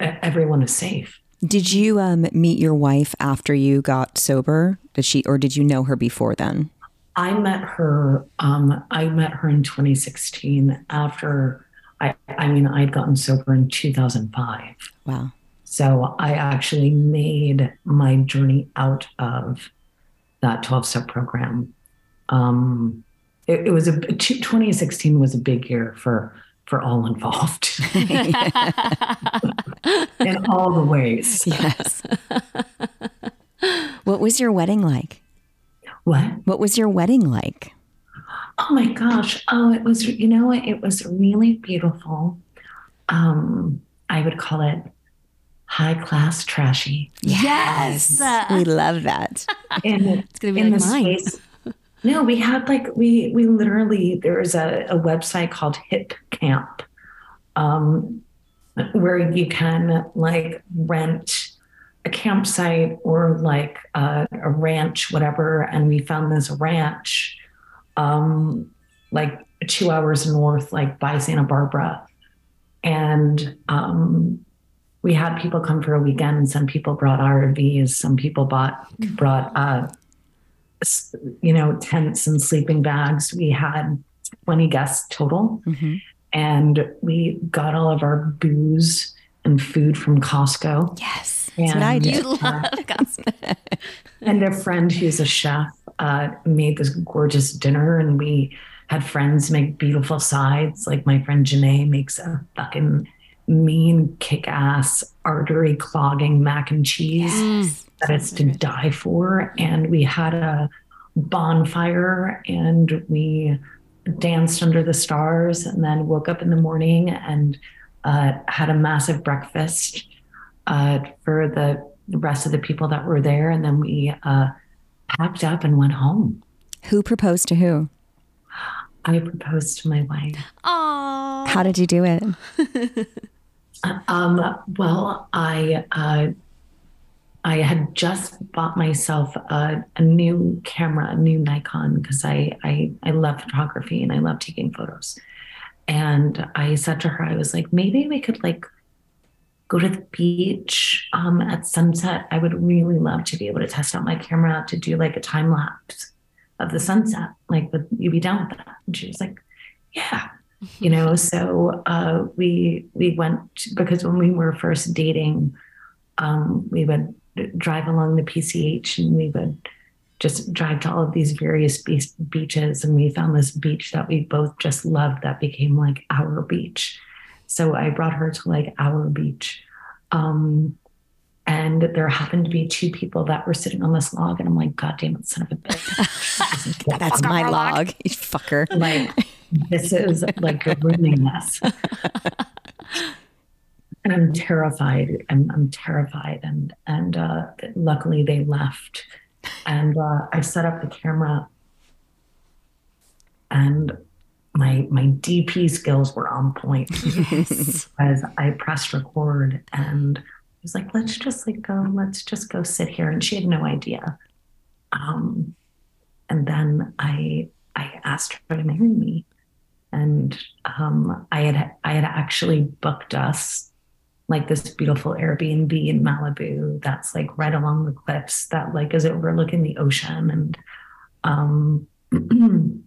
everyone is safe did you um, meet your wife after you got sober? Did she, or did you know her before then? I met her. Um, I met her in 2016 after I. I mean, I'd gotten sober in 2005. Wow. So I actually made my journey out of that 12 step program. Um, it, it was a 2016 was a big year for for all involved in all the ways. Yes. what was your wedding like? What? What was your wedding like? Oh my gosh. Oh, it was, you know, it was really beautiful. Um, I would call it high class trashy. Yes. we love that. In, It's gonna be in like the mine. space. No, we had like we we literally there was a, a website called Hip Camp, um, where you can like rent a campsite or like uh, a ranch, whatever. And we found this ranch, um, like two hours north, like by Santa Barbara, and um, we had people come for a weekend. And some people brought RVs, some people bought brought uh, you know tents and sleeping bags. We had twenty guests total Mhm. and we got all of our booze and food from Costco. Yes. That's what I And, do. uh, and a friend who's a chef uh, made this gorgeous dinner, and we had friends make beautiful sides. Like my friend Janae makes a fucking mean, kick ass, artery clogging mac and cheese that is to die for. And we had a bonfire and we danced under the stars and then woke up in the morning and uh, had a massive breakfast uh, for the, the rest of the people that were there. And then we uh, packed up and went home. Who proposed to who? I proposed to my wife. Aww. How did you do it? Um, well, I uh, I had just bought myself a, a new camera, a new Nikon, because I, I I love photography and I love taking photos. And I said to her, I was like, maybe we could like go to the beach um, at sunset. I would really love to be able to test out my camera to do like a time lapse of the sunset. Like, would you be down with that? And she was like, yeah you know so uh, we we went because when we were first dating um, we would drive along the pch and we would just drive to all of these various be- beaches. And we found this beach that we both just loved that became like our beach. So i brought her to like our beach. Um, and there happened to be two people that were sitting on this log. And i'm like god damn it son of a bitch. That's my log, you fucker. like this is like you're ruining this and i'm terrified. I'm, I'm terrified. And and uh, luckily they left. And uh, i set up the camera. And my my dp skills were on point. As i pressed record and I was like let's just like go let's just go sit here. And she had no idea. Um and then i i asked her to marry me and um, I had I had actually booked us like this beautiful Airbnb in Malibu that's like right along the cliffs that like is overlooking the ocean and um,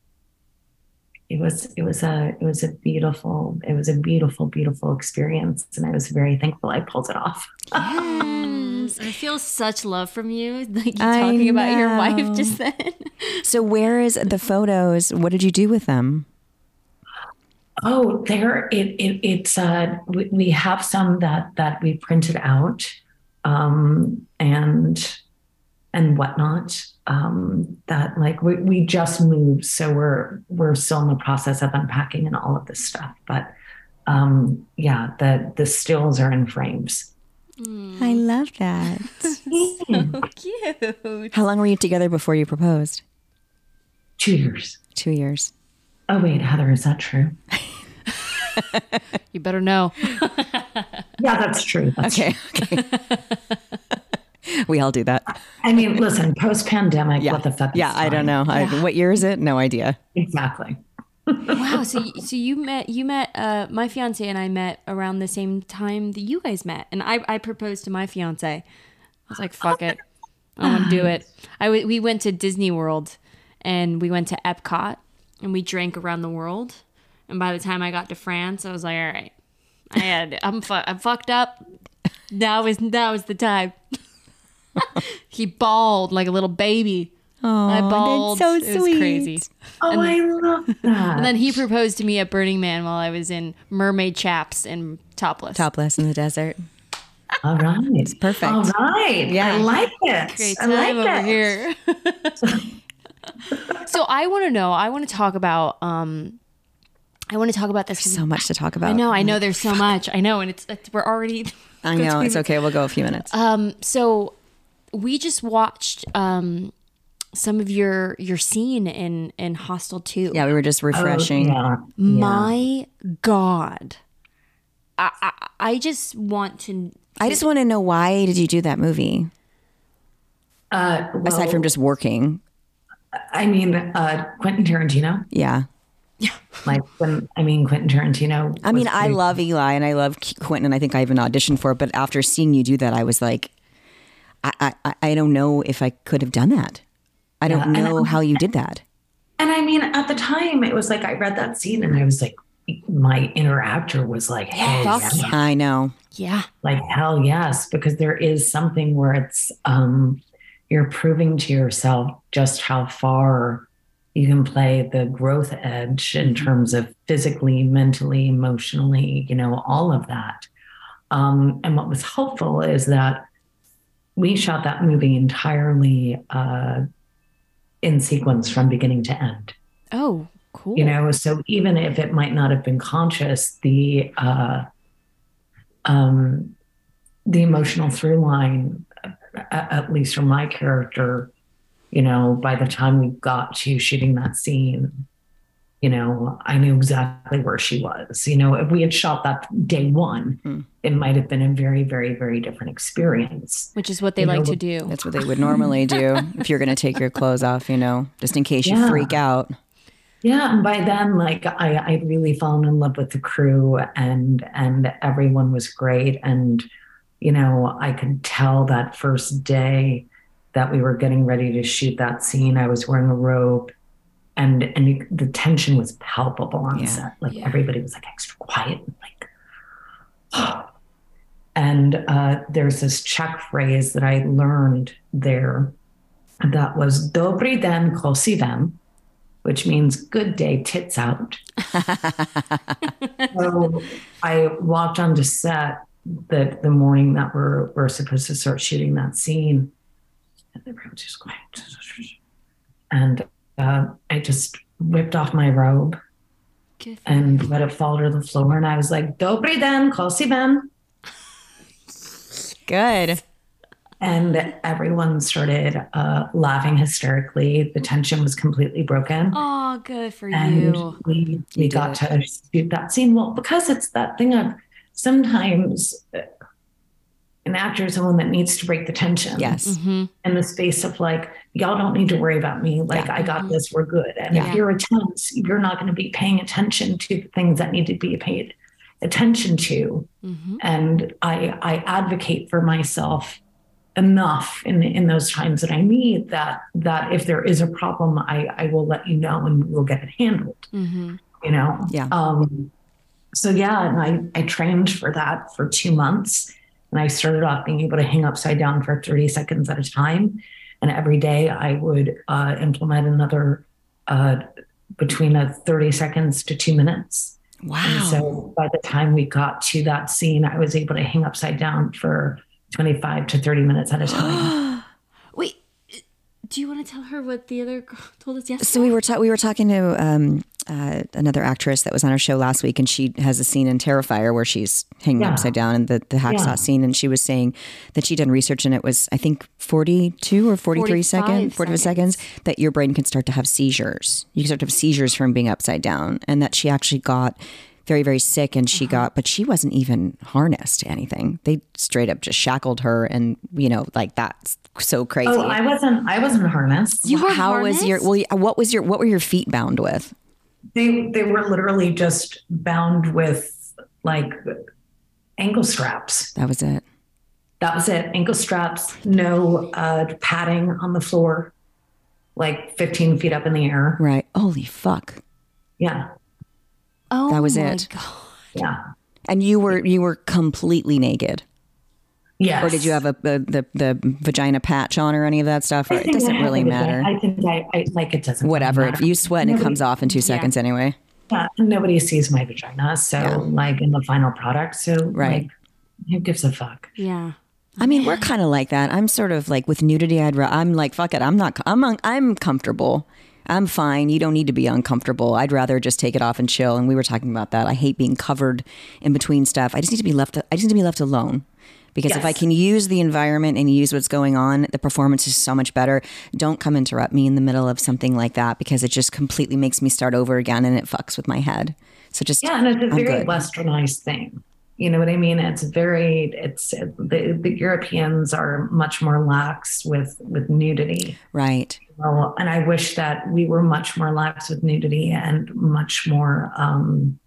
it was it was a it was a beautiful it was a beautiful beautiful experience and I was very thankful I pulled it off. Yes. I feel such love from you. Like you I talking about your wife just then. So where is the photos? What did you do with them? Oh, there it, it it's uh we, we have some that that we printed out um and and whatnot. Um that like we, we just moved, so we're we're still in the process of unpacking and all of this stuff. But um yeah, the the stills are in frames. I love that. so Cute. How long were you together before you proposed? Two years. Two years. Oh wait, Heather, is that true? You better know. Yeah, that's true. That's Okay. Okay. we all do that. I mean, listen, post pandemic, Yeah. what the fuck? is Yeah, I don't fine? know. I, what year is it? No idea. Exactly. wow. So so you met you met uh, my fiance and I met around the same time that you guys met, and I I proposed to my fiance. I was like, fuck it, I want to do it. I w- we went to Disney World, and we went to Epcot, and we drank around the world. And by the time I got to France, I was like, all right, I had I'm fu- I'm fucked up. Now is now is the time. he bawled like a little baby. Oh, I bawled. so It was sweet. crazy. Oh, I love that. And then he proposed to me at Burning Man while I was in mermaid chaps and topless. Topless in the desert. All right. It's perfect. All right. Yeah. I like it. Great I time like over it. here. So I want to know. I want to talk about. um I want to talk about this. So much to talk about. I know. I know. There's so much. I know, and it's, it's we're already. I know. It's okay. We'll go a few minutes. Um. So we just watched um some of your your scene in in Hostel Two. yeah, we were just refreshing. Yeah. My God. I, I I just want to. I just want to know why did you do that movie Uh, well, aside from just working? I mean, uh, Quentin Tarantino. Yeah. Yeah. Like, when, I mean, Quentin Tarantino. I mean, I love Eli and I love Quentin, and I think I even auditioned for it. But after seeing you do that, I was like, I, I, I- don't know if I could have done that. I don't Yeah, know how you did that. And I mean, at the time, it was like I read that scene and I was like, my inner actor was like, hey, Fuck yeah. I know. Yeah. like hell yes, because there is something where it's um, you're proving to yourself just how far you can play the growth edge in terms of physically, mentally, emotionally, you know, all of that. Um, and what was helpful is that we shot that movie entirely uh, in sequence from beginning to end Oh, cool. you know so even if it might not have been conscious the uh um the emotional through line at, at least for my character you know by the time we got to shooting that scene you know i knew exactly where she was you know if we had shot that day one Hmm. it might have been a very very very different experience Which is what they You like know, to do. That's what they would normally do if you're going to take your clothes off, you know, just in case you freak out. Yeah, and by then, like I, I really fallen in love with the crew, and and everyone was great, and you know I could tell that first day that we were getting ready to shoot that scene. I was wearing a robe, and and you, the tension was palpable on Yeah. set. Like Yeah. everybody was like extra quiet, and like. And uh, there's this Czech phrase that I learned there that was "Dobrý den, kozy ven," which means good day, tits out. so I walked onto set the, the morning that we're, we're supposed to start shooting that scene. And everyone was just quiet. And uh, I just whipped off my robe Good. and let it fall to the floor. And I was like, Dobry den, kozy ven. Good. And everyone started uh, laughing hysterically. The tension was completely broken. Oh, good for and you. we we did got to shoot that scene. Well, because it's that thing of sometimes an actor is someone that needs to break the tension. Yes. hmm In the space of like, y'all don't need to worry about me. Like, I got this. We're good. And Yeah. if you're a tense, you're not going to be paying attention to the things that need to be paid attention to. hmm And I I advocate for myself enough in in those times that I need that that if there is a problem, I I will let you know and we'll get it handled hmm you know Yeah. um so yeah and i i trained for that for two months and i started off being able to hang upside down for 30 seconds at a time and every day i would uh, implement another uh, between a 30 seconds to two minutes Wow. and so by the time we got to that scene i was able to hang upside down for 25 to 30 minutes at a time do you want to tell her what the other girl told us yesterday? So we were ta- we were talking to um, uh, another actress that was on our show last week, and she has a scene in Terrifier where she's hanging Yeah. upside down in the the hacksaw Yeah. scene, and she was saying that she'd done research, and it was I think forty two or 43 45 second, 45 seconds. that your brain can start to have seizures. You can start to have seizures from being upside down, and that she actually got very very sick, and Uh-huh. she got, but she wasn't even harnessed to anything. They straight up just shackled her, and you know like that's so crazy. oh i wasn't i wasn't harnessed You were How was your well? What was your what were your feet bound with? they they were literally just bound with like ankle straps That was it. that was it ankle straps no uh padding on the floor like 15 feet up in the air Right. Holy fuck. yeah Oh, That was my it. God. yeah And you were you were completely naked, yes or did you have a, a the the vagina patch on or any of that stuff? Or it doesn't really matter. i think i, I like it doesn't matter. Whatever. really If you sweat and it comes off in two seconds anyway. yeah, nobody sees my vagina so Yeah. like in the final product so Right. like who gives a fuck Yeah. I mean, we're kind of like that. I'm sort of like with nudity. I'd ra- I'm like fuck it. I'm not. I'm I'm comfortable I'm fine. You don't need to be uncomfortable. I'd rather just take it off and chill. And we were talking about that. I hate being covered in between stuff. I just need to be left. I just need to be left alone. Because if I can use the environment and use what's going on, the performance is so much better. Don't come interrupt me in the middle of something like that because it just completely makes me start over again and it fucks with my head. So just Yeah, and it's a I'm very good. westernized thing. You know what I mean? It's very. It's the, the Europeans are much more lax with with nudity. right. And I wish that we were much more lax with nudity and much more um,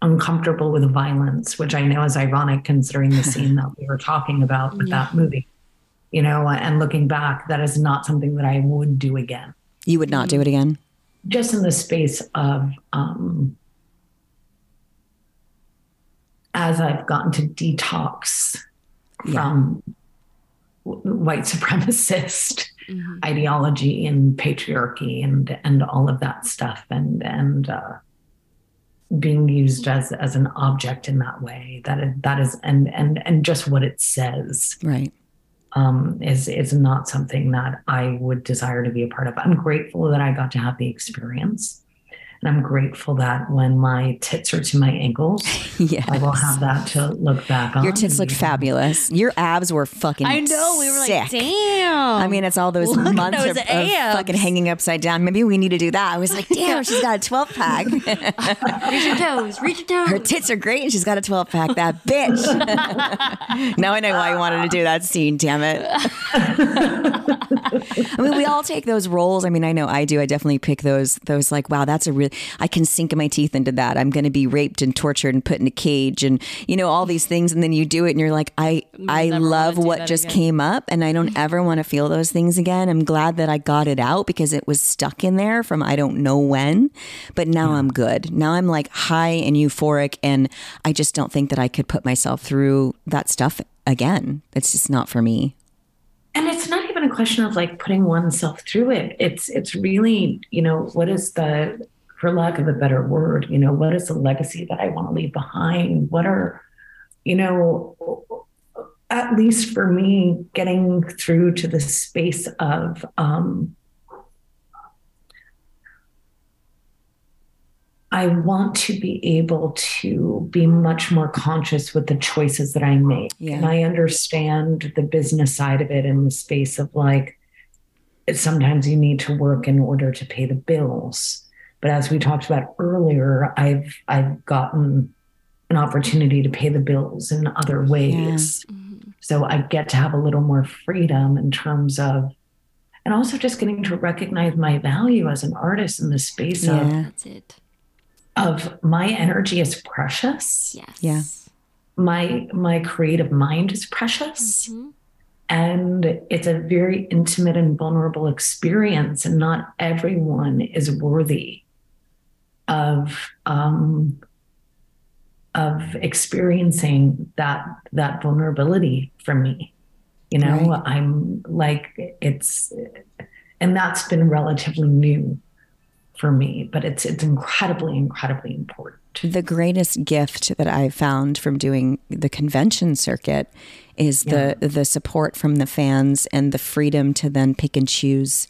uncomfortable with violence, which I know is ironic considering the scene that we were talking about with that movie. You know, and looking back, that is not something that I would do again. You would not do it again. Just in the space of um, as I've gotten to detox from w- white supremacist ideology and patriarchy and and all of that stuff and and uh, being used as as an object in that way that is that is and and and just what it says Right. um, is is not something that I would desire to be a part of. I'm grateful that I got to have the experience, and I'm grateful that when my tits are to my ankles, Yes. I will have that to look back on. Your tits look fabulous. Your abs were fucking. I know. We were like, damn. I mean, it's all those Look months those of, of fucking hanging upside down. Maybe we need to do that. I was like, damn, she's got a 12 pack. reach your toes. Reach your toes. Her tits are great and she's got a 12 pack. That bitch. now I know why you wanted to do that scene, damn it. I mean, we all take those roles. I mean, I know I do. I definitely pick those, those like, wow, that's a real, I can sink my teeth into that. I'm going to be raped and tortured and put in a cage and, you know, all these things. And then you do it and you're like, I, I love what just again. came up and I don't ever want to feel those things again. I'm glad that I got it out because it was stuck in there from I don't know when. But now I'm good. Now I'm like high and euphoric and I just don't think that I could put myself through that stuff again. It's just not for me. and it's not even a question of like putting oneself through it it's it's really you know what is the for lack of a better word you know what is the legacy that i want to leave behind what are you know at least for me getting through to the space of um I want to be able to be much more conscious with the choices that I make. Yeah. And I understand the business side of it in the space of like, sometimes you need to work in order to pay the bills. But as we talked about earlier, I've I've gotten an opportunity to pay the bills in other ways. Mm-hmm. So I get to have a little more freedom in terms of and also just getting to recognize my value as an artist in the space of That's it. of my energy is precious Yes. Yeah. my my creative mind is precious mm-hmm. and it's a very intimate and vulnerable experience and not everyone is worthy of um of experiencing that that vulnerability for me. You know Right. i'm like it's and that's been relatively new for me but it's it's incredibly incredibly important. The greatest gift that I've found from doing the convention circuit is the the support from the fans and the freedom to then pick and choose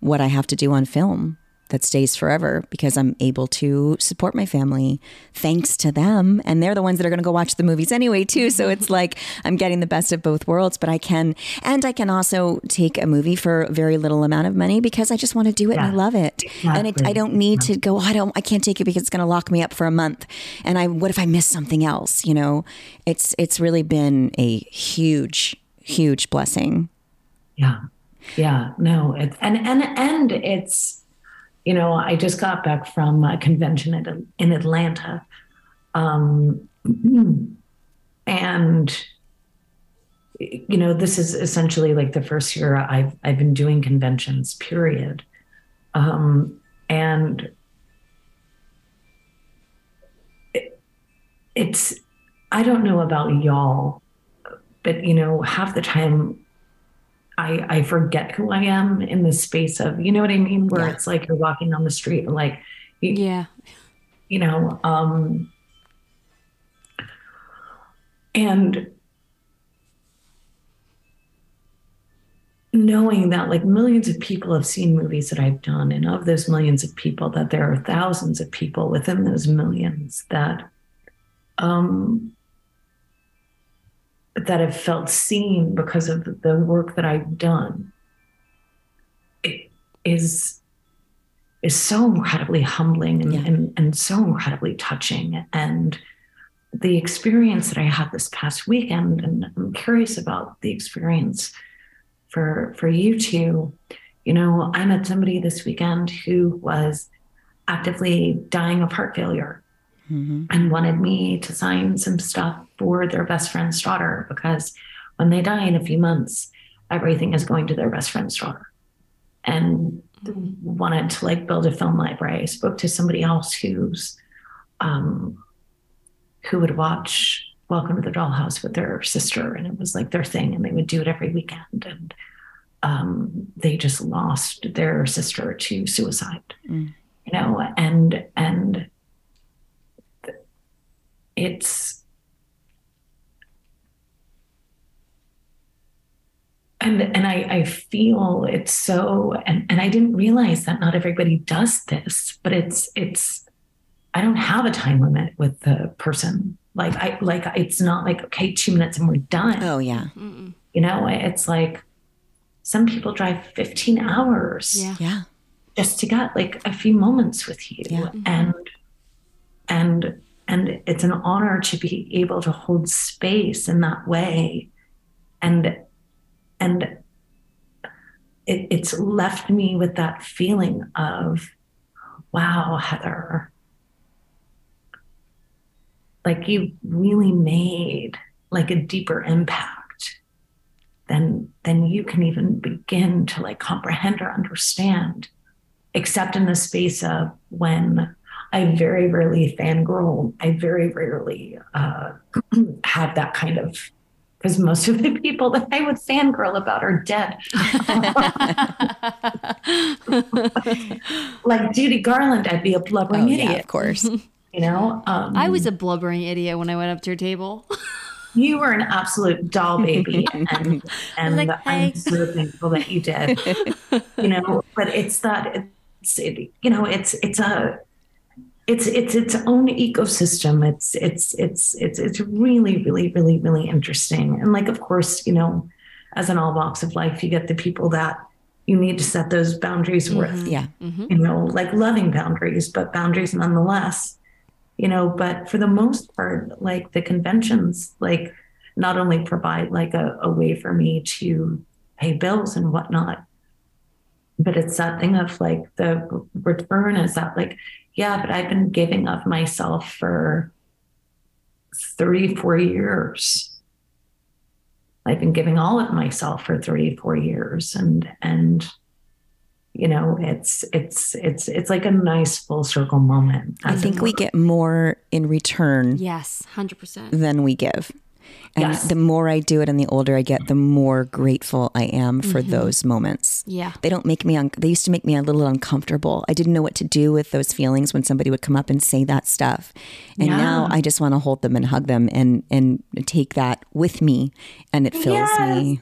what I have to do on film that stays forever because I'm able to support my family thanks to them. And they're the ones that are going to go watch the movies anyway too. So it's like I'm getting the best of both worlds but I can and I can also take a movie for a very little amount of money because I just want to do it and I love it. And it, I don't need to go oh, I don't I can't take it because it's going to lock me up for a month. And I what if I miss something else you know? It's it's really been a huge huge blessing. Yeah. Yeah. No, it's and and and it's you know, I just got back from a convention at, in Atlanta. Um and you know, this is essentially like the first year I've I've been doing conventions, period. Um and it, it's I don't know about y'all, but you know, half the time I I forget who I am in the space of you know what I mean, where Yeah. it's like you're walking down the street and like you, Yeah. you know, um and knowing that like millions of people have seen movies that I've done, and of those millions of people, that there are thousands of people within those millions that um, that have felt seen because of the work that I've done. It is is so incredibly humbling and, Yeah. and, and so incredibly touching. And the experience that I had this past weekend, and I'm curious about the experience for for you two. You know, I met somebody this weekend who was actively dying of heart failure Mm-hmm. and wanted me to sign some stuff for their best friend's daughter because when they die in a few months, everything is going to their best friend's daughter. And wanted to like build a film library. I spoke to somebody else who's um who would watch Welcome to the Dollhouse with their sister, and it was like their thing, and they would do it every weekend. And um, they just lost their sister to suicide, Mm. you know, and and it's and and I, I feel it's so and, and I didn't realize that not everybody does this, but it's it's I don't have a time limit with the person. Like I like it's not like okay, two minutes and we're done. Oh yeah, You know, it's like some people drive 15 hours Yeah. yeah. just to get like a few moments with you Yeah. Mm-hmm. and and and it's an honor to be able to hold space in that way. And and it, it's left me with that feeling of wow heather. Like you really made like a deeper impact than than you can even begin to like comprehend or understand except in the space of when I very rarely fangirl. I very rarely uh, have that kind of because most of the people that I would fangirl about are dead. like Judy Garland, I'd be a Oh blubbering yeah, idiot. of course. You know, um, I was a blubbering idiot when I went up to your table. you were an absolute doll baby, and and like, I'm "Hey." so thankful that you did. you know, but it's that it's it, you know it's it's a it's it's its own ecosystem. It's it's it's it's it's really really really really interesting. And like of course, you know, as in all walks of life, you get the people that you need to set those boundaries mm-hmm. with. Yeah. Mm-hmm. You know, like loving boundaries, but boundaries nonetheless. You know, but for the most part, like the conventions, like not only provide like a, a way for me to pay bills and whatnot, but it's that thing of like the return is that like yeah but i've been giving of myself for three, four years i've been giving all of myself for three, four years and and you know it's it's it's it's like a nice full circle moment I think we get more in return yes, 100%. than we give. And Yes. the more I do it and the older I get, the more grateful I am for mm-hmm. those moments. Yeah. They don't make me, un- they used to make me a little uncomfortable. I didn't know what to do with those feelings when somebody would come up and say that stuff. And now I just want to hold them and hug them and, and take that with me. And it fills me.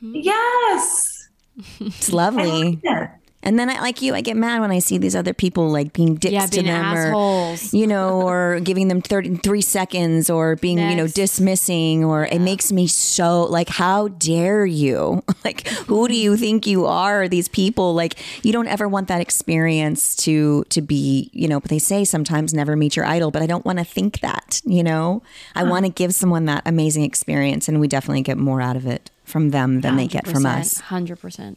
yes mm-hmm. It's I lovely. like it. And then I like you, I get mad when I see these other people like being dicks Yeah, to them assholes. or you know, or giving them 33 seconds or being, you know, dismissing or it makes me so like how dare you? like who do you think you are these people like you don't ever want that experience to to be, you know, but they say sometimes never meet your idol, but I don't want to think that, you know. I want to give someone that amazing experience and we definitely get more out of it from them than they get from us. 100%.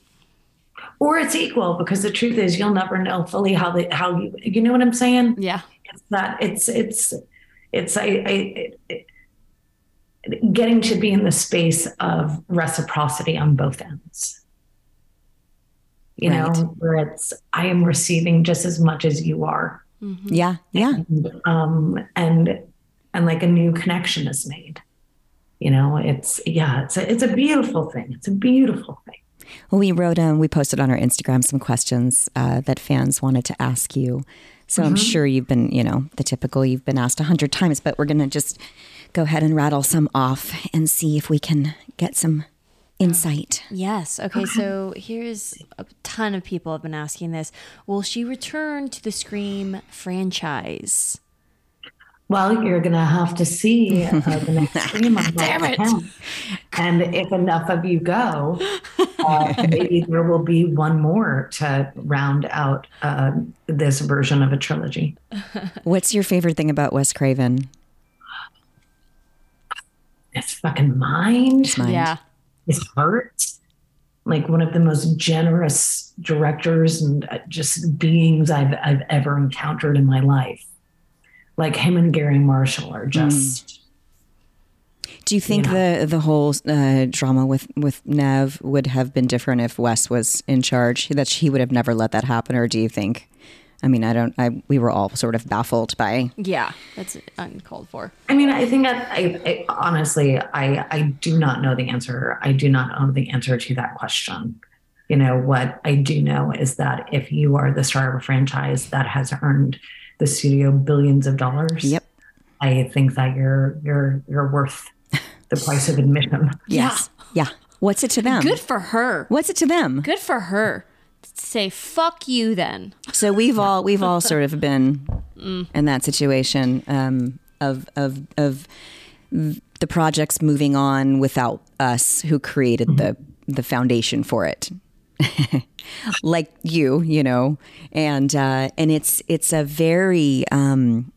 Or it's equal because the truth is you'll never know fully how the how you you know what i'm saying? Yeah. it's that it's it's it's I, I it, it- getting to be in the space of reciprocity on both ends. You Right. know where it's i am receiving just as much as you are. Yeah, yeah. um and and like a new connection is made. You know it's yeah it's a, it's a beautiful thing. It's a beautiful thing. Well, we wrote, um, we posted on our Instagram some questions uh, that fans wanted to ask you. So I'm sure you've been, you know, the typical you've been asked a hundred times, but we're going to just go ahead and rattle some off and see if we can get some insight. Yes. Okay. So here's a ton of people have been asking this. Will she return to the Scream franchise? Well, you're going to have to see uh, the next Scream on Damn it. And if enough of you go, uh, maybe there will be one more to round out uh, this version of a trilogy. What's your favorite thing about Wes Craven? His fucking mind. His mind. Yeah. His heart. Like one of the most generous directors and uh, just beings I've I've ever encountered in my life like him and Garry Marshall are just. Do you think You know. the the whole uh, drama with with Neve would have been different if Wes was in charge? That he would have never let that happen, or do you think? I mean, I don't. I we were all sort of baffled by. Yeah. That's uncalled for. I mean, I think that I, I honestly, I I do not know the answer. I do not know the answer to that question. You know what I do know is that if you are the star of a franchise that has earned the studio billions of dollars, Yep. I think that you're you're you're worth the price of admission. Yes. Yeah. What's it to them? Good for her. What's it to them? Good for her. Say fuck you then. So we've all we've all sort of been in that situation um, of of of the projects moving on without us who created the the foundation for it. like you, you know, and uh, and it's it's a very um,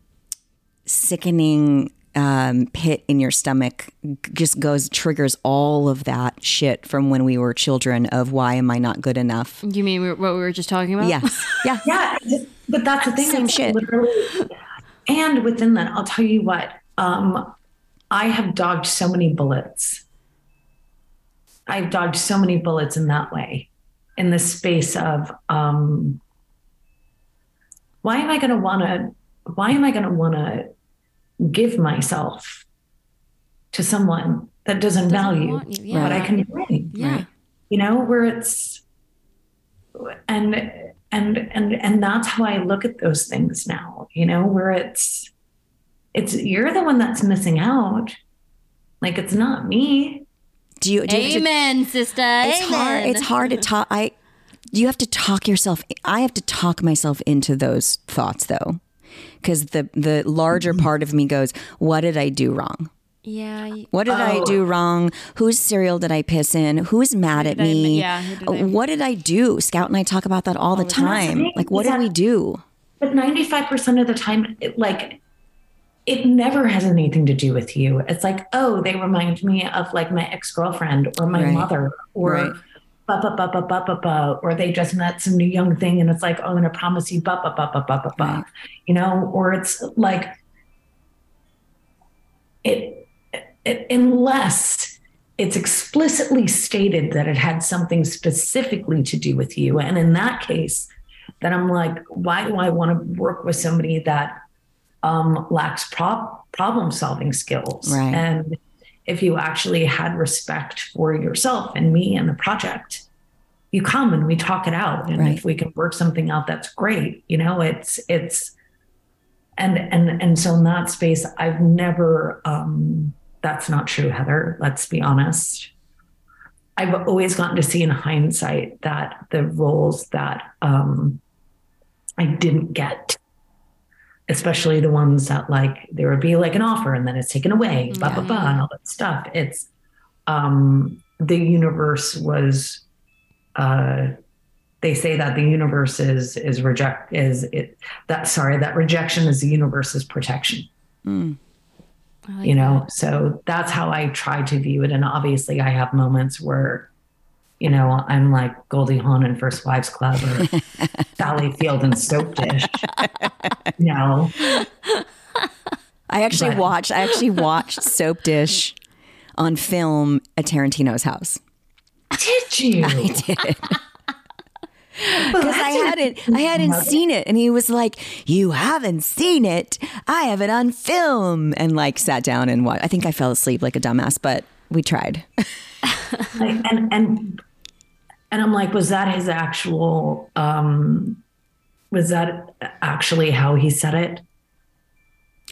sickening um, pit in your stomach. Just goes triggers all of that shit from when we were children. Of why am I not good enough? You mean what we were just talking about? Yes, yeah, Yeah, but that's the thing. Same shit. And within that, I'll tell you what. Um, I have dodged so many bullets. I've dodged so many bullets in that way, in the space of um, why am I going to want to? Why am I going to want to give myself to someone that doesn't, value want you, yeah. what I can bring? Yeah. you know where it's and and and and that's how i look at those things now you know where it's it's you're the one that's missing out like it's not me Do you? Do you have to- Amen, sister. it's Amen. hard. It's hard to talk. I. You have to talk yourself. I have to talk myself into those thoughts though, because the the larger Mm-hmm. part of me goes, "What did I do wrong? Yeah. y- What did I Oh. do wrong? Whose cereal did I piss in? Who's mad at did I me? yeah, did I- What did I do? Scout and I talk about that all the time. time. Like, what did we do? but 95% of the time it, like it never has anything to do with you it's like oh they remind me of like my ex-girlfriend or my Right. mother or Right. ba ba ba ba ba ba ba or they just met some new young thing and it's like oh, i'm gonna promise you ba ba ba ba ba ba ba you know or it's like it, it unless it's explicitly stated that it had something specifically to do with you and in that case then i'm like why do i want to work with somebody that um, lacks prob- problem solving skills Right. and if you actually had respect for yourself and me and the project you come and we talk it out and Right. if we can work something out that's great you know it's it's and and and so in that space i've never um that's not true heather let's be honest i've always gotten to see in hindsight that the roles that um i didn't get especially the ones that like there would be like an offer and then it's taken away blah blah blah and all that stuff. It's um the universe was uh they say that the universe is is reject is it that sorry that rejection is the universe's protection. Mm. Like you know so that's how i try to view it. And obviously i have moments where you know i'm like goldie hawn in first wives club or sally field in soap dish you know I actually But- watched. I actually watched Soap Dish on film at Tarantino's house. did you I did. Because I hadn't, I hadn't seen it, and he was like, "You haven't seen it? I have it on film." And like sat down and watched. I think I fell asleep like a dumbass, but we tried. And and and I'm like, was that his actual? um Was that actually how he said it?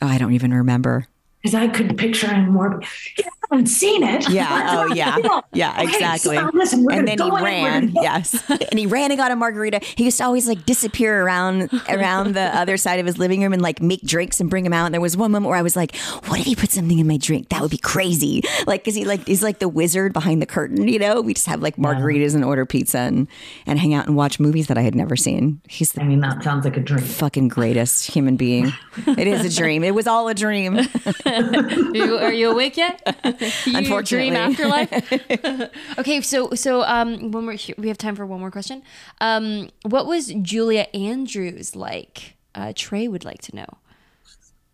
Oh, I don't even remember. Because I could picture him more. Yeah, haven't seen it. Yeah. Oh, yeah. Yeah, Okay, exactly. so listen, and then he go in and ran. Yes. and he ran and got a margarita. He used to always like disappear around around the other side of his living room and like make drinks and bring them out. And there was one moment where I was like, what if he put something in my drink? That would be crazy. Like, cause he like, he's like the wizard behind the curtain, you know? We just have like margaritas and order pizza and, and hang out and watch movies that I had never seen. He's the I mean, that sounds like a dream. fucking greatest human being. It is a dream. It was all a dream. Are you, are you awake yet? you Unfortunately. dream afterlife. okay, so so um, one more. We have time for one more question. Um, what was Julie Andrews like? Uh, Trey would like to know.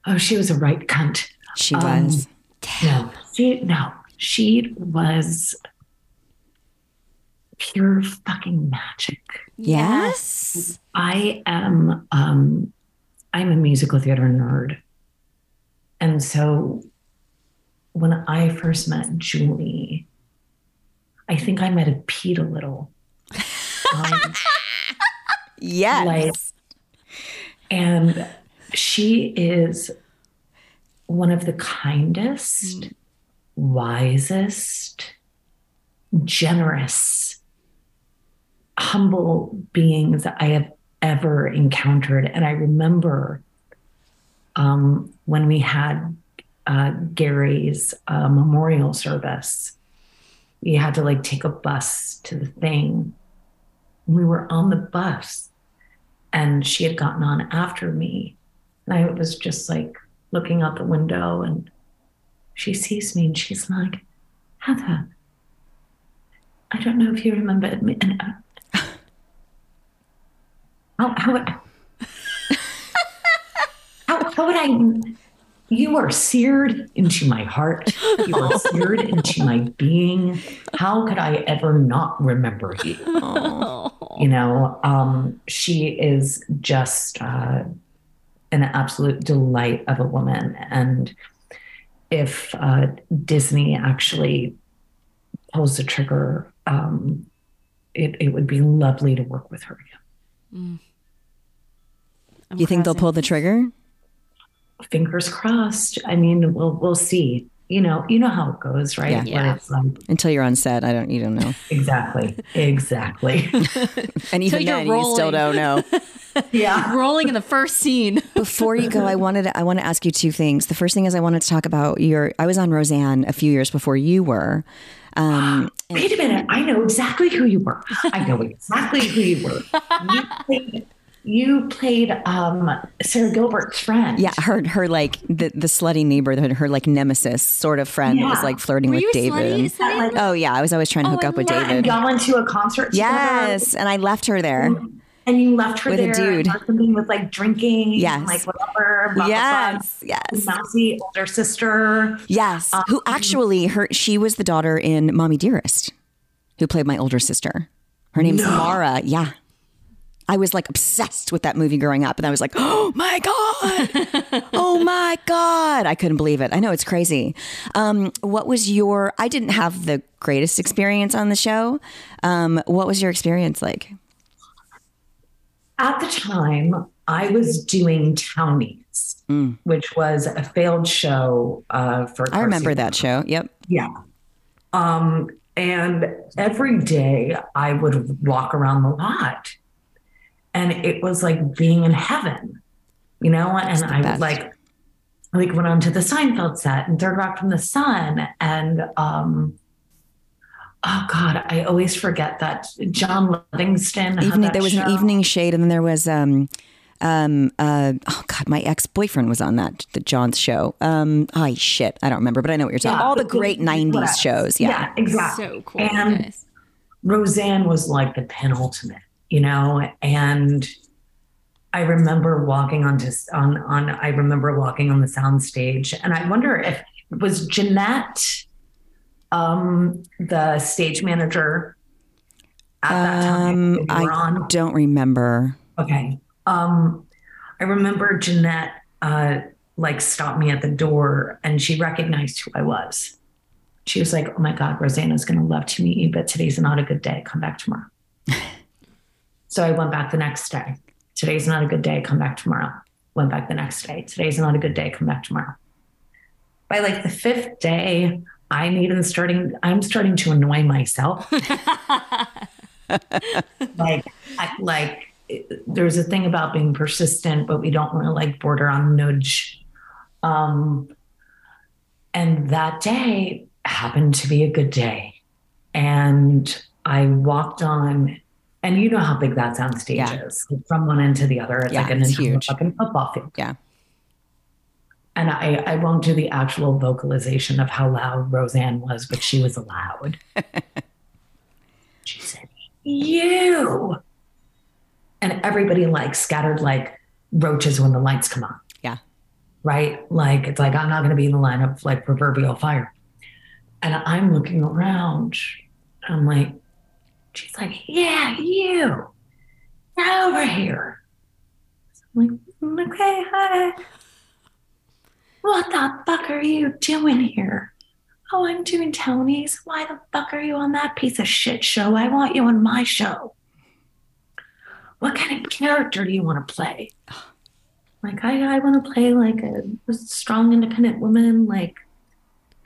Oh, she was a right cunt. She Um, was. No, she no, she was pure fucking magic. Yes. I am um I'm a musical theater nerd. And so when I first met Julie, I think I might have peed a little. Um, Yes. like and she is one of the kindest, wisest, generous, humble beings I have ever encountered. And I remember um, when we had uh, Gary's uh, memorial service, we had to like take a bus to the thing. We were on the bus and she had gotten on after me. And I was just like looking out the window and she sees me and she's like, Heather, I don't know if you remember me. And, uh, how, how, would, how, how would I? You are seared into my heart. You are seared into my being. How could I ever not remember you? You know, um, she is just uh, an absolute delight of a woman. And if uh, Disney actually pulls the trigger, um, it, it would be lovely to work with her again. You think they'll pull the trigger? Fingers crossed. I mean, we'll we'll see. You know, you know how it goes, right? Yeah. Yeah. it's like, Until you're on set, I don't. You don't know. exactly, exactly. And even you're then, you still don't know. yeah. Rolling in the first scene. Before you go, I wanted to, I want to ask you two things. The first thing is I wanted to talk about your. I was on Roseanne a few years before you were. Um, Wait a minute. I know exactly who you were. I know exactly who you were. You played, you played um, Sara Gilbert's friend. yeah, her her like the the slutty neighbor, her, her like nemesis sort of friend that was like flirting Were with you David. slutty? slutty? Oh yeah, I was always trying to hook up with love- David. Y'all went to a concert together. Yes, and I left her there. And you left her With a dude. and something with like drinking. Yes. and, Like whatever. blah, blah, blah. Yes, yes. Mousy older sister. Yes, Um, who actually her she was the daughter in Mommie Dearest, who played my older sister. Her name's Mara. Yeah. I was like obsessed with that movie growing up and I was like, "Oh my god. oh my god." I couldn't believe it. I know it's crazy. Um, what was your I didn't have the greatest experience on the show. Um, what was your experience like? At the time, I was doing Townies, which was a failed show uh, for. Mm. I remember that show. Yep. Yeah. Um, and every day I would walk around the lot, and it was like being in heaven, you know. And I best. like, like went onto the Seinfeld set and Third Rock from the Sun, and um, oh god, I always forget that John Livingston. had Evening that there was an evening shade and then there was um um uh oh god my ex-boyfriend was on that the John's show. Um oh shit, I don't remember, but I know what you're talking. Yeah, All the but great 90s whatever. shows. Yeah. exactly. So cool. And guys. Roseanne was like the penultimate, you know, and I remember walking onto on on I remember walking on the sound stage and I wonder if was Jeanette um the stage manager at that time Um I on? don't remember. Okay. Um, I remember Jeanette uh, like stopped me at the door and she recognized who I was. She was like, "Oh my God, Roseanne's going to love to meet you, but today's not a good day. Come back tomorrow." so I went back the next day. Today's not a good day. Come back tomorrow. Went back the next day. Today's not a good day. Come back tomorrow. By like the fifth day, I'm even starting, I'm starting to annoy myself. like, I, like, there's a thing about being persistent, but we don't want to like border on nudge. Um, and that day happened to be a good day. And I walked on, and you know how big that sound stage Yeah. is from one end to the other. It's Yeah, like an it's entire huge. fucking football field. Yeah. And I, I won't do the actual vocalization of how loud Roseanne was, but she was loud. she said, You. And everybody like scattered like roaches when the lights come on. Yeah. Right? Like it's like I'm not gonna be in the line of like proverbial fire. And I'm looking around. I'm like, she's like, Yeah, you. Get over here. I'm like, mm, okay, hi. What the fuck are you doing here? Oh, I'm doing Townies. Why the fuck are you on that piece of shit show? I want you on my show. What kind of character do you want to play? Like, I, I want to play like a strong, independent woman, like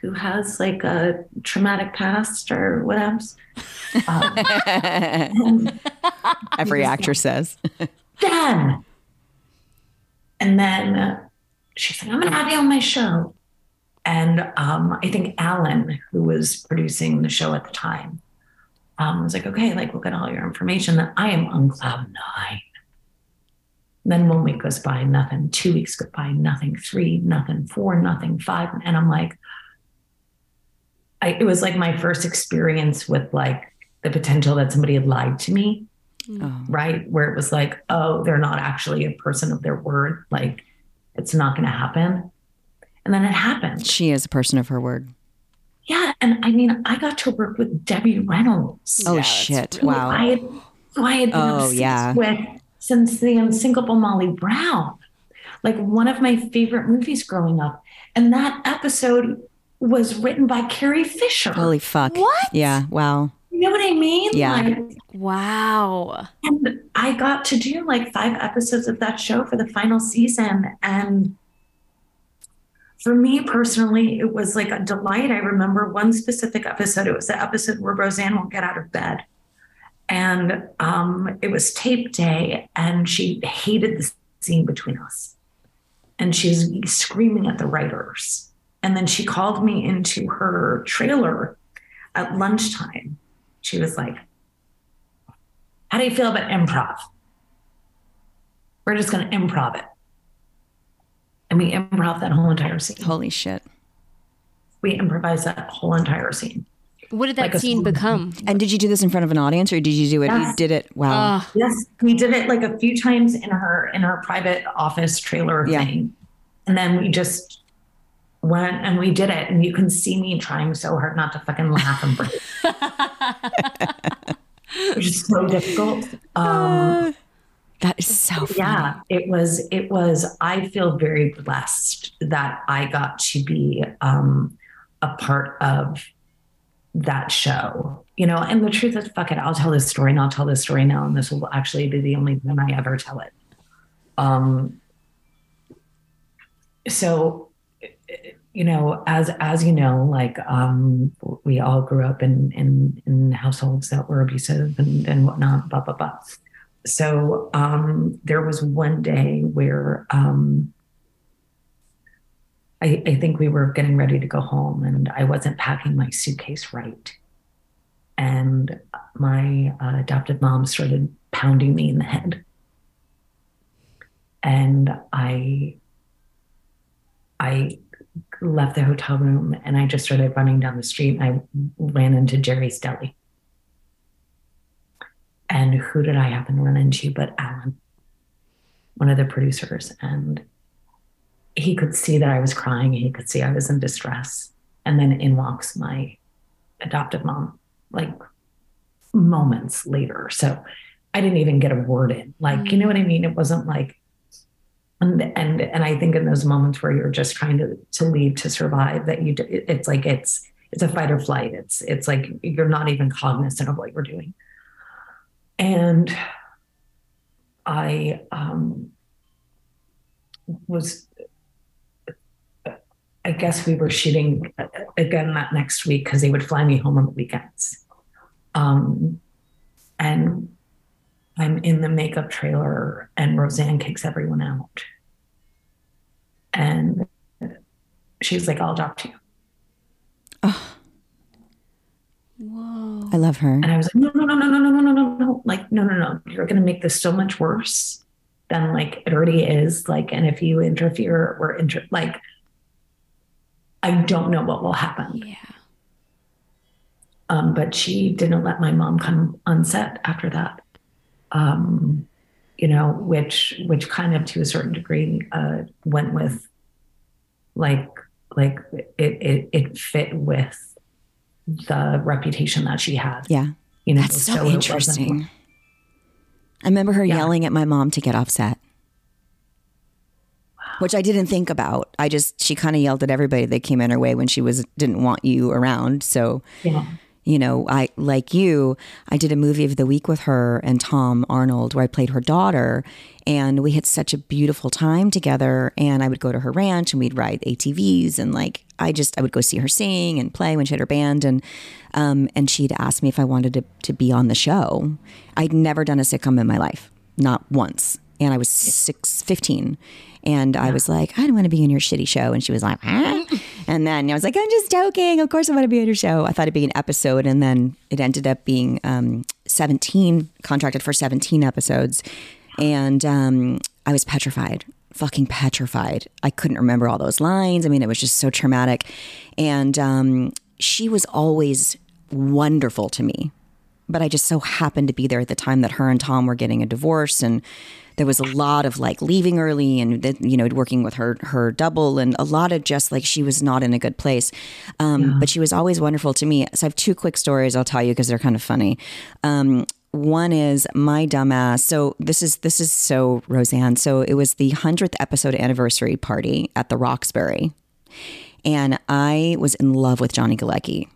who has like a traumatic past or whatever. Um, and Every actress says. Then, And then uh, she's like, I'm to have you on my show. And um, I think Alan, who was producing the show at the time, um, was like, okay, like, we'll get all your information. Then I am on cloud nine. Then one week goes by, nothing. Two weeks go by, nothing. Three, nothing. Four, nothing. Five. And I'm like, I, it was like my first experience with like the potential that somebody had lied to me mm. Oh. right? Where it was like, oh, they're not actually a person of their word. Like, it's not going to happen. And then it happened. She is a person of her word. Yeah. And I mean, I got to work with Debbie Reynolds. Oh shit! who Wow. I had, who I had been Oh, obsessed yeah. with since the unsinkable Molly Brown. Like one of my favorite movies growing up. And that episode was written by Carrie Fisher. Holy fuck! What? Yeah. Wow. you know what I mean? Yeah. Like, Wow. And I got to do like five episodes of that show for the final season. And for me personally, it was like a delight. I remember one specific episode. It was the episode where Roseanne won't get out of bed. And um, it was tape day, and she hated the scene between us. And she was screaming at the writers. And then she called me into her trailer at lunchtime. She was like, how do you feel about improv? We're just going to improv it. And we improv that whole entire scene. Holy shit! We improvised that whole entire scene. What did that Like scene song. become? And did you do this in front of an audience, or did you do it? You did it. Wow. Ah, Yes, we did it like a few times in her in her private office trailer Yeah. thing. And then we just went and we did it. And you can see me trying so hard not to fucking laugh and break. Which is so difficult. Um, that is so funny. yeah it was it was i feel very blessed that i got to be um a part of that show you know and the truth is fuck it i'll tell this story and i'll tell this story now and this will actually be the only time i ever tell it um so you know as as you know like um we all grew up in in in households that were abusive and and whatnot blah blah blah so um, there was one day where um, I, I think we were getting ready to go home and I wasn't packing my suitcase right. And my uh, adopted mom started pounding me in the head. And I, I left the hotel room and I just started running down the street and I ran into Jerry's Deli. And who did I happen to run into but Alan, one of the producers? And he could see that I was crying. He could see I was in distress. And then in walks my adoptive mom, like moments later. So I didn't even get a word in. Like, you know mm. what I mean? It wasn't like, and and and I think in those moments where you're just trying to to leave to survive, that you, it's like it's it's a fight or flight. It's it's like you're not even cognizant of what you're doing. And I um, was, I guess we were shooting again that next week because they would fly me home on the weekends. Um, and I'm in the makeup trailer, and Roseanne kicks everyone out. And she's like, I'll adopt you. Oh. Whoa. I love her. And I was like, no, no, no, no, no, no, no, no, no, no. Like, no, no, no. You're going to make this so much worse than like it already is. Like, and if you interfere or inter, like, I don't know what will happen. Yeah. Um, but she didn't let my mom come on set after that. Um, you know, which which kind of to a certain degree uh, went with like like it it it fit with the reputation that she had. Yeah. You know, That's so, wasn't- interesting. I remember her Yeah. yelling at my mom to get offset. Which I didn't think about. I just she kind of yelled at everybody that came in her way when she was didn't want you around. So Yeah. You know, I like you, I did a movie of the week with her and Tom Arnold where I played her daughter and we had such a beautiful time together and I would go to her ranch and we'd ride ATVs and like I just I would go see her sing and play when she had her band and um and she'd asked me if I wanted to to be on the show. I'd never done a sitcom in my life, not once. And I was six, 15. And I was like, I don't want to be in your shitty show. And she was like, huh? and then I was like, I'm just joking. Of course I want to be in your show. I thought it'd be an episode. And then it ended up being um, 17, contracted for 17 episodes. And um, I was petrified, fucking petrified. I couldn't remember all those lines. I mean, it was just so traumatic. And um, she was always wonderful to me but I just so happened to be there at the time that her and Tom were getting a divorce and there was a lot of like leaving early and you know working with her her double and a lot of just like she was not in a good place. Um, but she was always wonderful to me. So I have two quick stories I'll tell you because they're kind of funny. Um, one is my dumbass so this is this is so Roseanne so it was the 100th episode anniversary party at the Roxbury and I was in love with Johnny Galecki.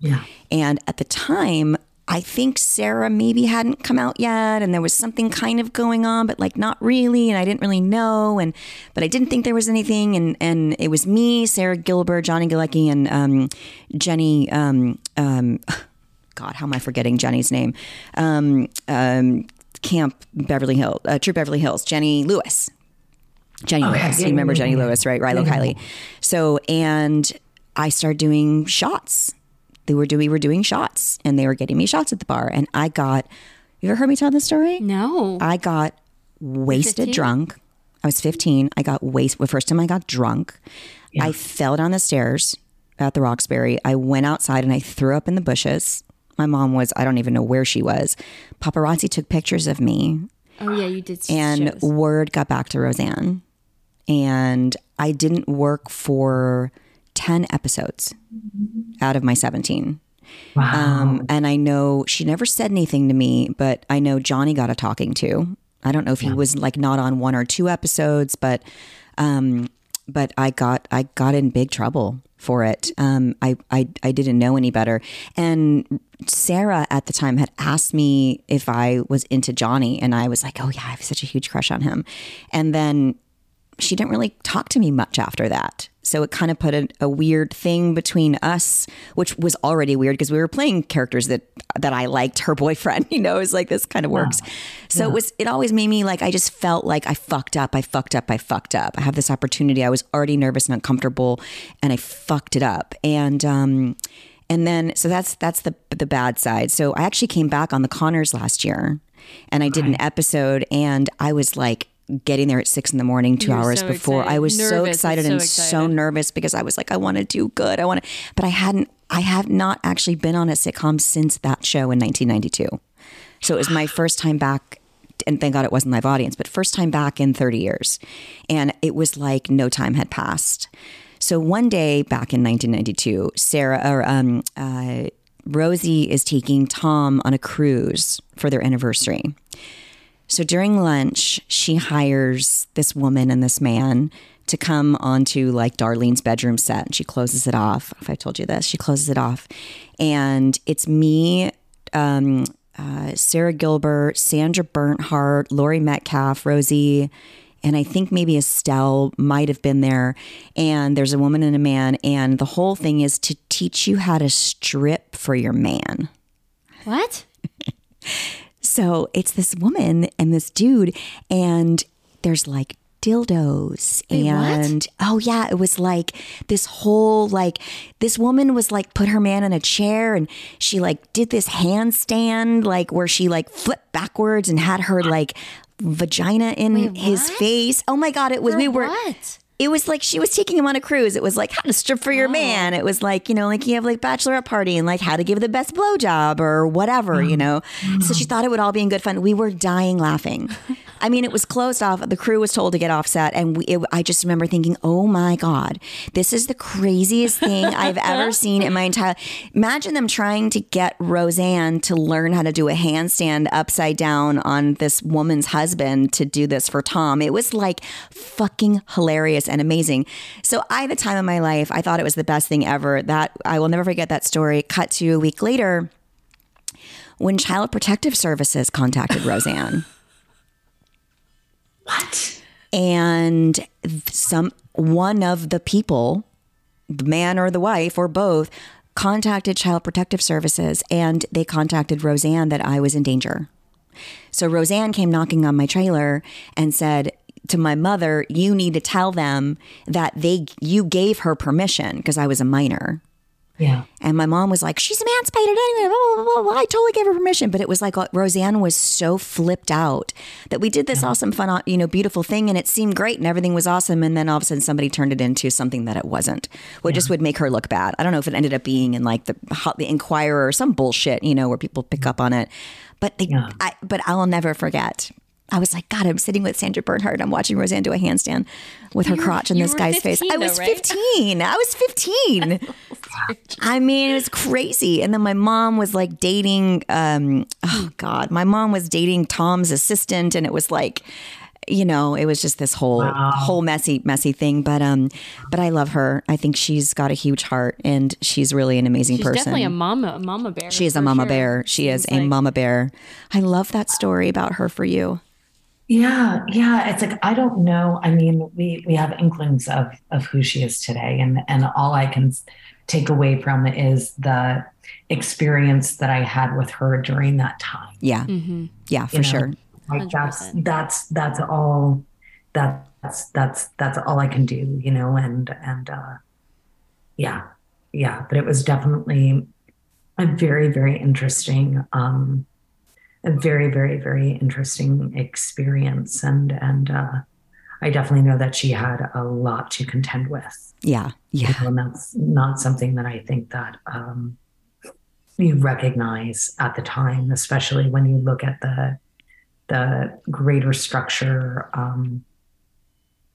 Yeah. and at the time, I think Sara maybe hadn't come out yet, and there was something kind of going on, but like not really, and I didn't really know, and but I didn't think there was anything, and and it was me, Sara Gilbert, Johnny Galecki, and um, Jenny. Um, um, God, how am I forgetting Jenny's name? Um, um, Camp Beverly Hills, uh, Troop Beverly Hills, Jenny Lewis. Jenny Okay. Lewis. Yeah, You remember Jenny. Lewis, right? Rilo Yeah. Kiley. So, and I started doing shots. They were doing, we were doing shots and they were getting me shots at the bar. And I got, you ever heard me tell this story? No. I got wasted 15? drunk. I was 15. I got wasted. The first time I got drunk, I fell down the stairs at the Roxbury. I went outside and I threw up in the bushes. My mom was, I don't even know where she was. Paparazzi took pictures of me oh yeah, you did. and shows. word got back to Roseanne. And I didn't work for 10 episodes out of my 17. Wow. Um, and I know she never said anything to me, but I know Johnny got a talking to. I don't know if he was like not on one or two episodes, but um, but I got I got in big trouble for it. Um, I, I I didn't know any better, and Sara at the time had asked me if I was into Johnny, and I was like, oh yeah, I have such a huge crush on him, and then she didn't really talk to me much after that. So it kind of put a, a weird thing between us, which was already weird because we were playing characters that that I liked. Her boyfriend, you know, is like this kind of works. So it was. It always made me like I just felt like I fucked up. I fucked up. I fucked up. I have this opportunity. I was already nervous and uncomfortable, and I fucked it up. And um, and then so that's that's the the bad side. So I actually came back on the Connors last year, and I did an episode, and I was like getting there at six in the morning, two You were hours so before. I excited. was so excited so and so nervous because I was like, I want to do good. I want to, but I hadn't. I have not actually been on a sitcom since that show in 1992. So it was my first time back. And thank God it wasn't live audience, but first time back in 30 years. And it was like no time had passed. So one day back in 1992, Sara or um, uh, Rosie is taking Tom on a cruise for their anniversary. So during lunch, she hires this woman and this man to come onto like Darlene's bedroom set. And she closes it off. If I told you this, she closes it off. And it's me, um, uh, Sara Gilbert, Sandra Bernhard, Laurie Metcalf, Rosie, and I think maybe Estelle might have been there. And there's a woman and a man, and the whole thing is to teach you how to strip for your man. What? So it's this woman and this dude, and there's like dildos Wait, what? and oh yeah it was like this whole like this woman was like put her man in a chair and she like did this handstand like where she like flipped backwards and had her like vagina in Wait, his face oh my god it was For we were what? It was like she was taking him on a cruise. It was like how to strip for Oh. your man. Oh. It was like, you know, like you have like bachelorette party and like how to give the best blowjob or whatever, you oh, know. So she thought it would all be in good fun. We were dying laughing. I mean, it was closed off. The crew was told to get off set. And we, it, I just remember thinking, oh my God, this is the craziest thing I've ever seen in my entire Imagine them trying to get Roseanne to learn how to do a handstand upside down on this woman's husband to do this for Tom. It was like fucking hilarious and amazing. So I, at the time of my life, I thought it was the best thing ever. That I will never forget that story. Cut to a week later when Child Protective Services contacted Roseanne. What? and some one of the people the man or the wife or both contacted child protective services and they contacted roseanne that i was in danger so roseanne came knocking on my trailer and said to my mother you need to tell them that they you gave her permission because i was a minor Yeah. and my mom was like, she's emancipated anyway. Blah, blah, blah. I totally gave her permission. But it was like uh, Roseanne was so flipped out that we did this awesome, fun, uh, you know, beautiful thing. And it seemed great and everything was awesome. And then all of a sudden somebody turned it into something that it wasn't, which just would make her look bad. I don't know if it ended up being in like the, hot- the Inquirer or some bullshit, you know, where people pick up on it. But they, Yeah. I, but I'll never forget. I was like, God, I'm sitting with Sandra Bernhard. I'm watching Roseanne do a handstand with her crotch in this guy's face. 15 I though, was right? 15. I was 15. I mean, it was crazy. And then my mom was like dating, um, oh God, my mom was dating Tom's assistant. And it was like, you know, it was just this whole, whole messy, messy thing. But, um, but I love her. I think she's got a huge heart and she's really an amazing person. She's person. definitely a mama, a mama bear. she is a mama sure. bear. She is a like- mama bear. I love that story about her for you. Yeah, yeah. It's like I don't know. I mean, we we have inklings of of who she is today, and and all I can take away from it is the experience that I had with her during that time. Yeah. Mm-hmm. Yeah, for You know, sure. Like that's 100%. that's that's all that's that's that's all I can do, you know. And and uh, yeah, yeah. But it was definitely a very very interesting. um a very very very interesting experience and and uh i definitely know that she had a lot to contend with Yeah. Yeah. and that's not something that i think that um you recognize at the time especially when you look at the the greater structure um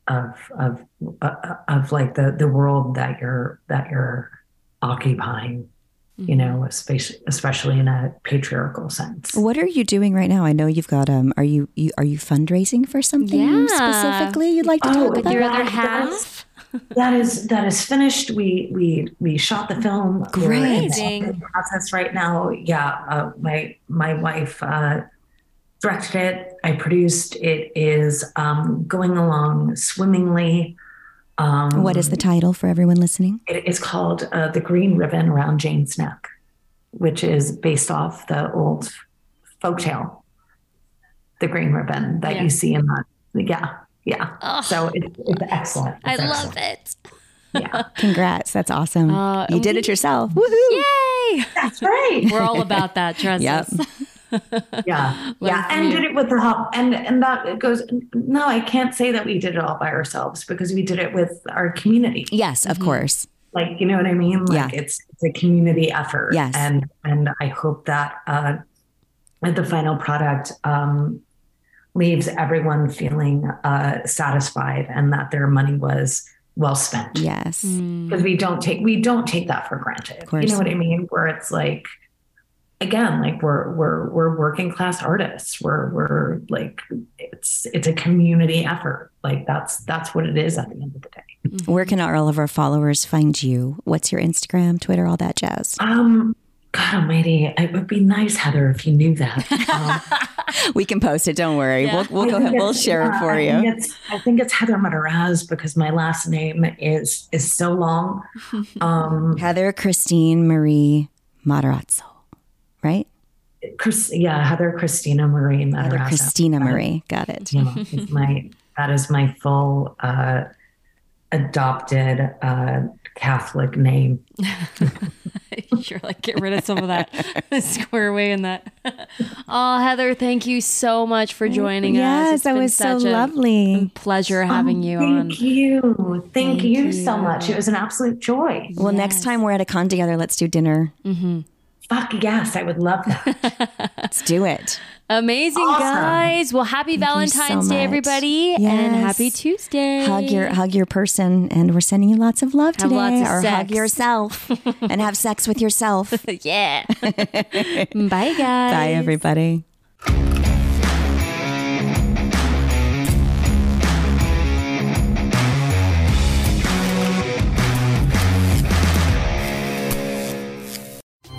of of uh, of like the the world that you're that you're occupying you know especially especially in a patriarchal sense What are you doing right now? I know you've got um. Are you, you are you fundraising for something Yeah. specifically you'd like to Oh, talk With about? your That- other half. that is that is finished. We we we shot the film. We're the Amazing. process right now. Yeah, uh, my my wife uh, directed it. I produced. It is um, going along swimmingly. Um, What is the title for everyone listening? It is called uh, the Green Ribbon Around Jane's Neck, which is based off the old folktale, the Green Ribbon that Yeah. you see in that. Yeah, yeah. Ugh. So it, it's excellent. I It's love it. Yeah, Congrats, that's awesome. Uh, you did we- it yourself. Woohoo! Yay! that's right. We're all about that. Trust Yep. us. yeah yeah and did it with the help and and that goes no i can't say that we did it all by ourselves because we did it with our community Yes, of course. like you know what i mean like Yeah. it's it's a community effort Yes. and and i hope that uh the final product um leaves everyone feeling uh satisfied and that their money was well spent Yes. Because we don't take we don't take that for granted. You know what I mean? Where it's like again, like we're we're we're working class artists. We're we're like it's it's a community effort. Like that's that's what it is at the end of the day. Where can all of our followers find you? What's your Instagram, Twitter, all that jazz? Um God almighty, it would be nice, Heather, if you knew that. Um, we can post it. Don't worry. Yeah. We'll, we'll go ahead. We'll share it for I you. think it's, I think it's Heather Mataraz because my last name is is so long. Um, Heather Christine Marie Matarazzo, right? Chris, yeah, Heather Christina Marie Matarazzo. Heather Christina Marie. Got it. Yeah, my that is my full uh, adopted uh, Catholic name. You're like, get rid of some of that, square away in that. oh, Heather, thank you so much for joining us. Yes, It's that been was so such a lovely. pleasure having Oh, you thank on. you, thank, Thank you, so you. much. It was an absolute joy. Well, next time we're at a con together, let's do dinner. Fuck yes, I would love that. Let's do it. Amazing, Awesome. guys. Well, happy you so Valentine's Day, much. everybody, and happy Tuesday. Hug your hug your person, and we're sending you lots of love Have today. lots of or hug yourself and have sex with yourself. yeah. Bye, guys. Bye, everybody.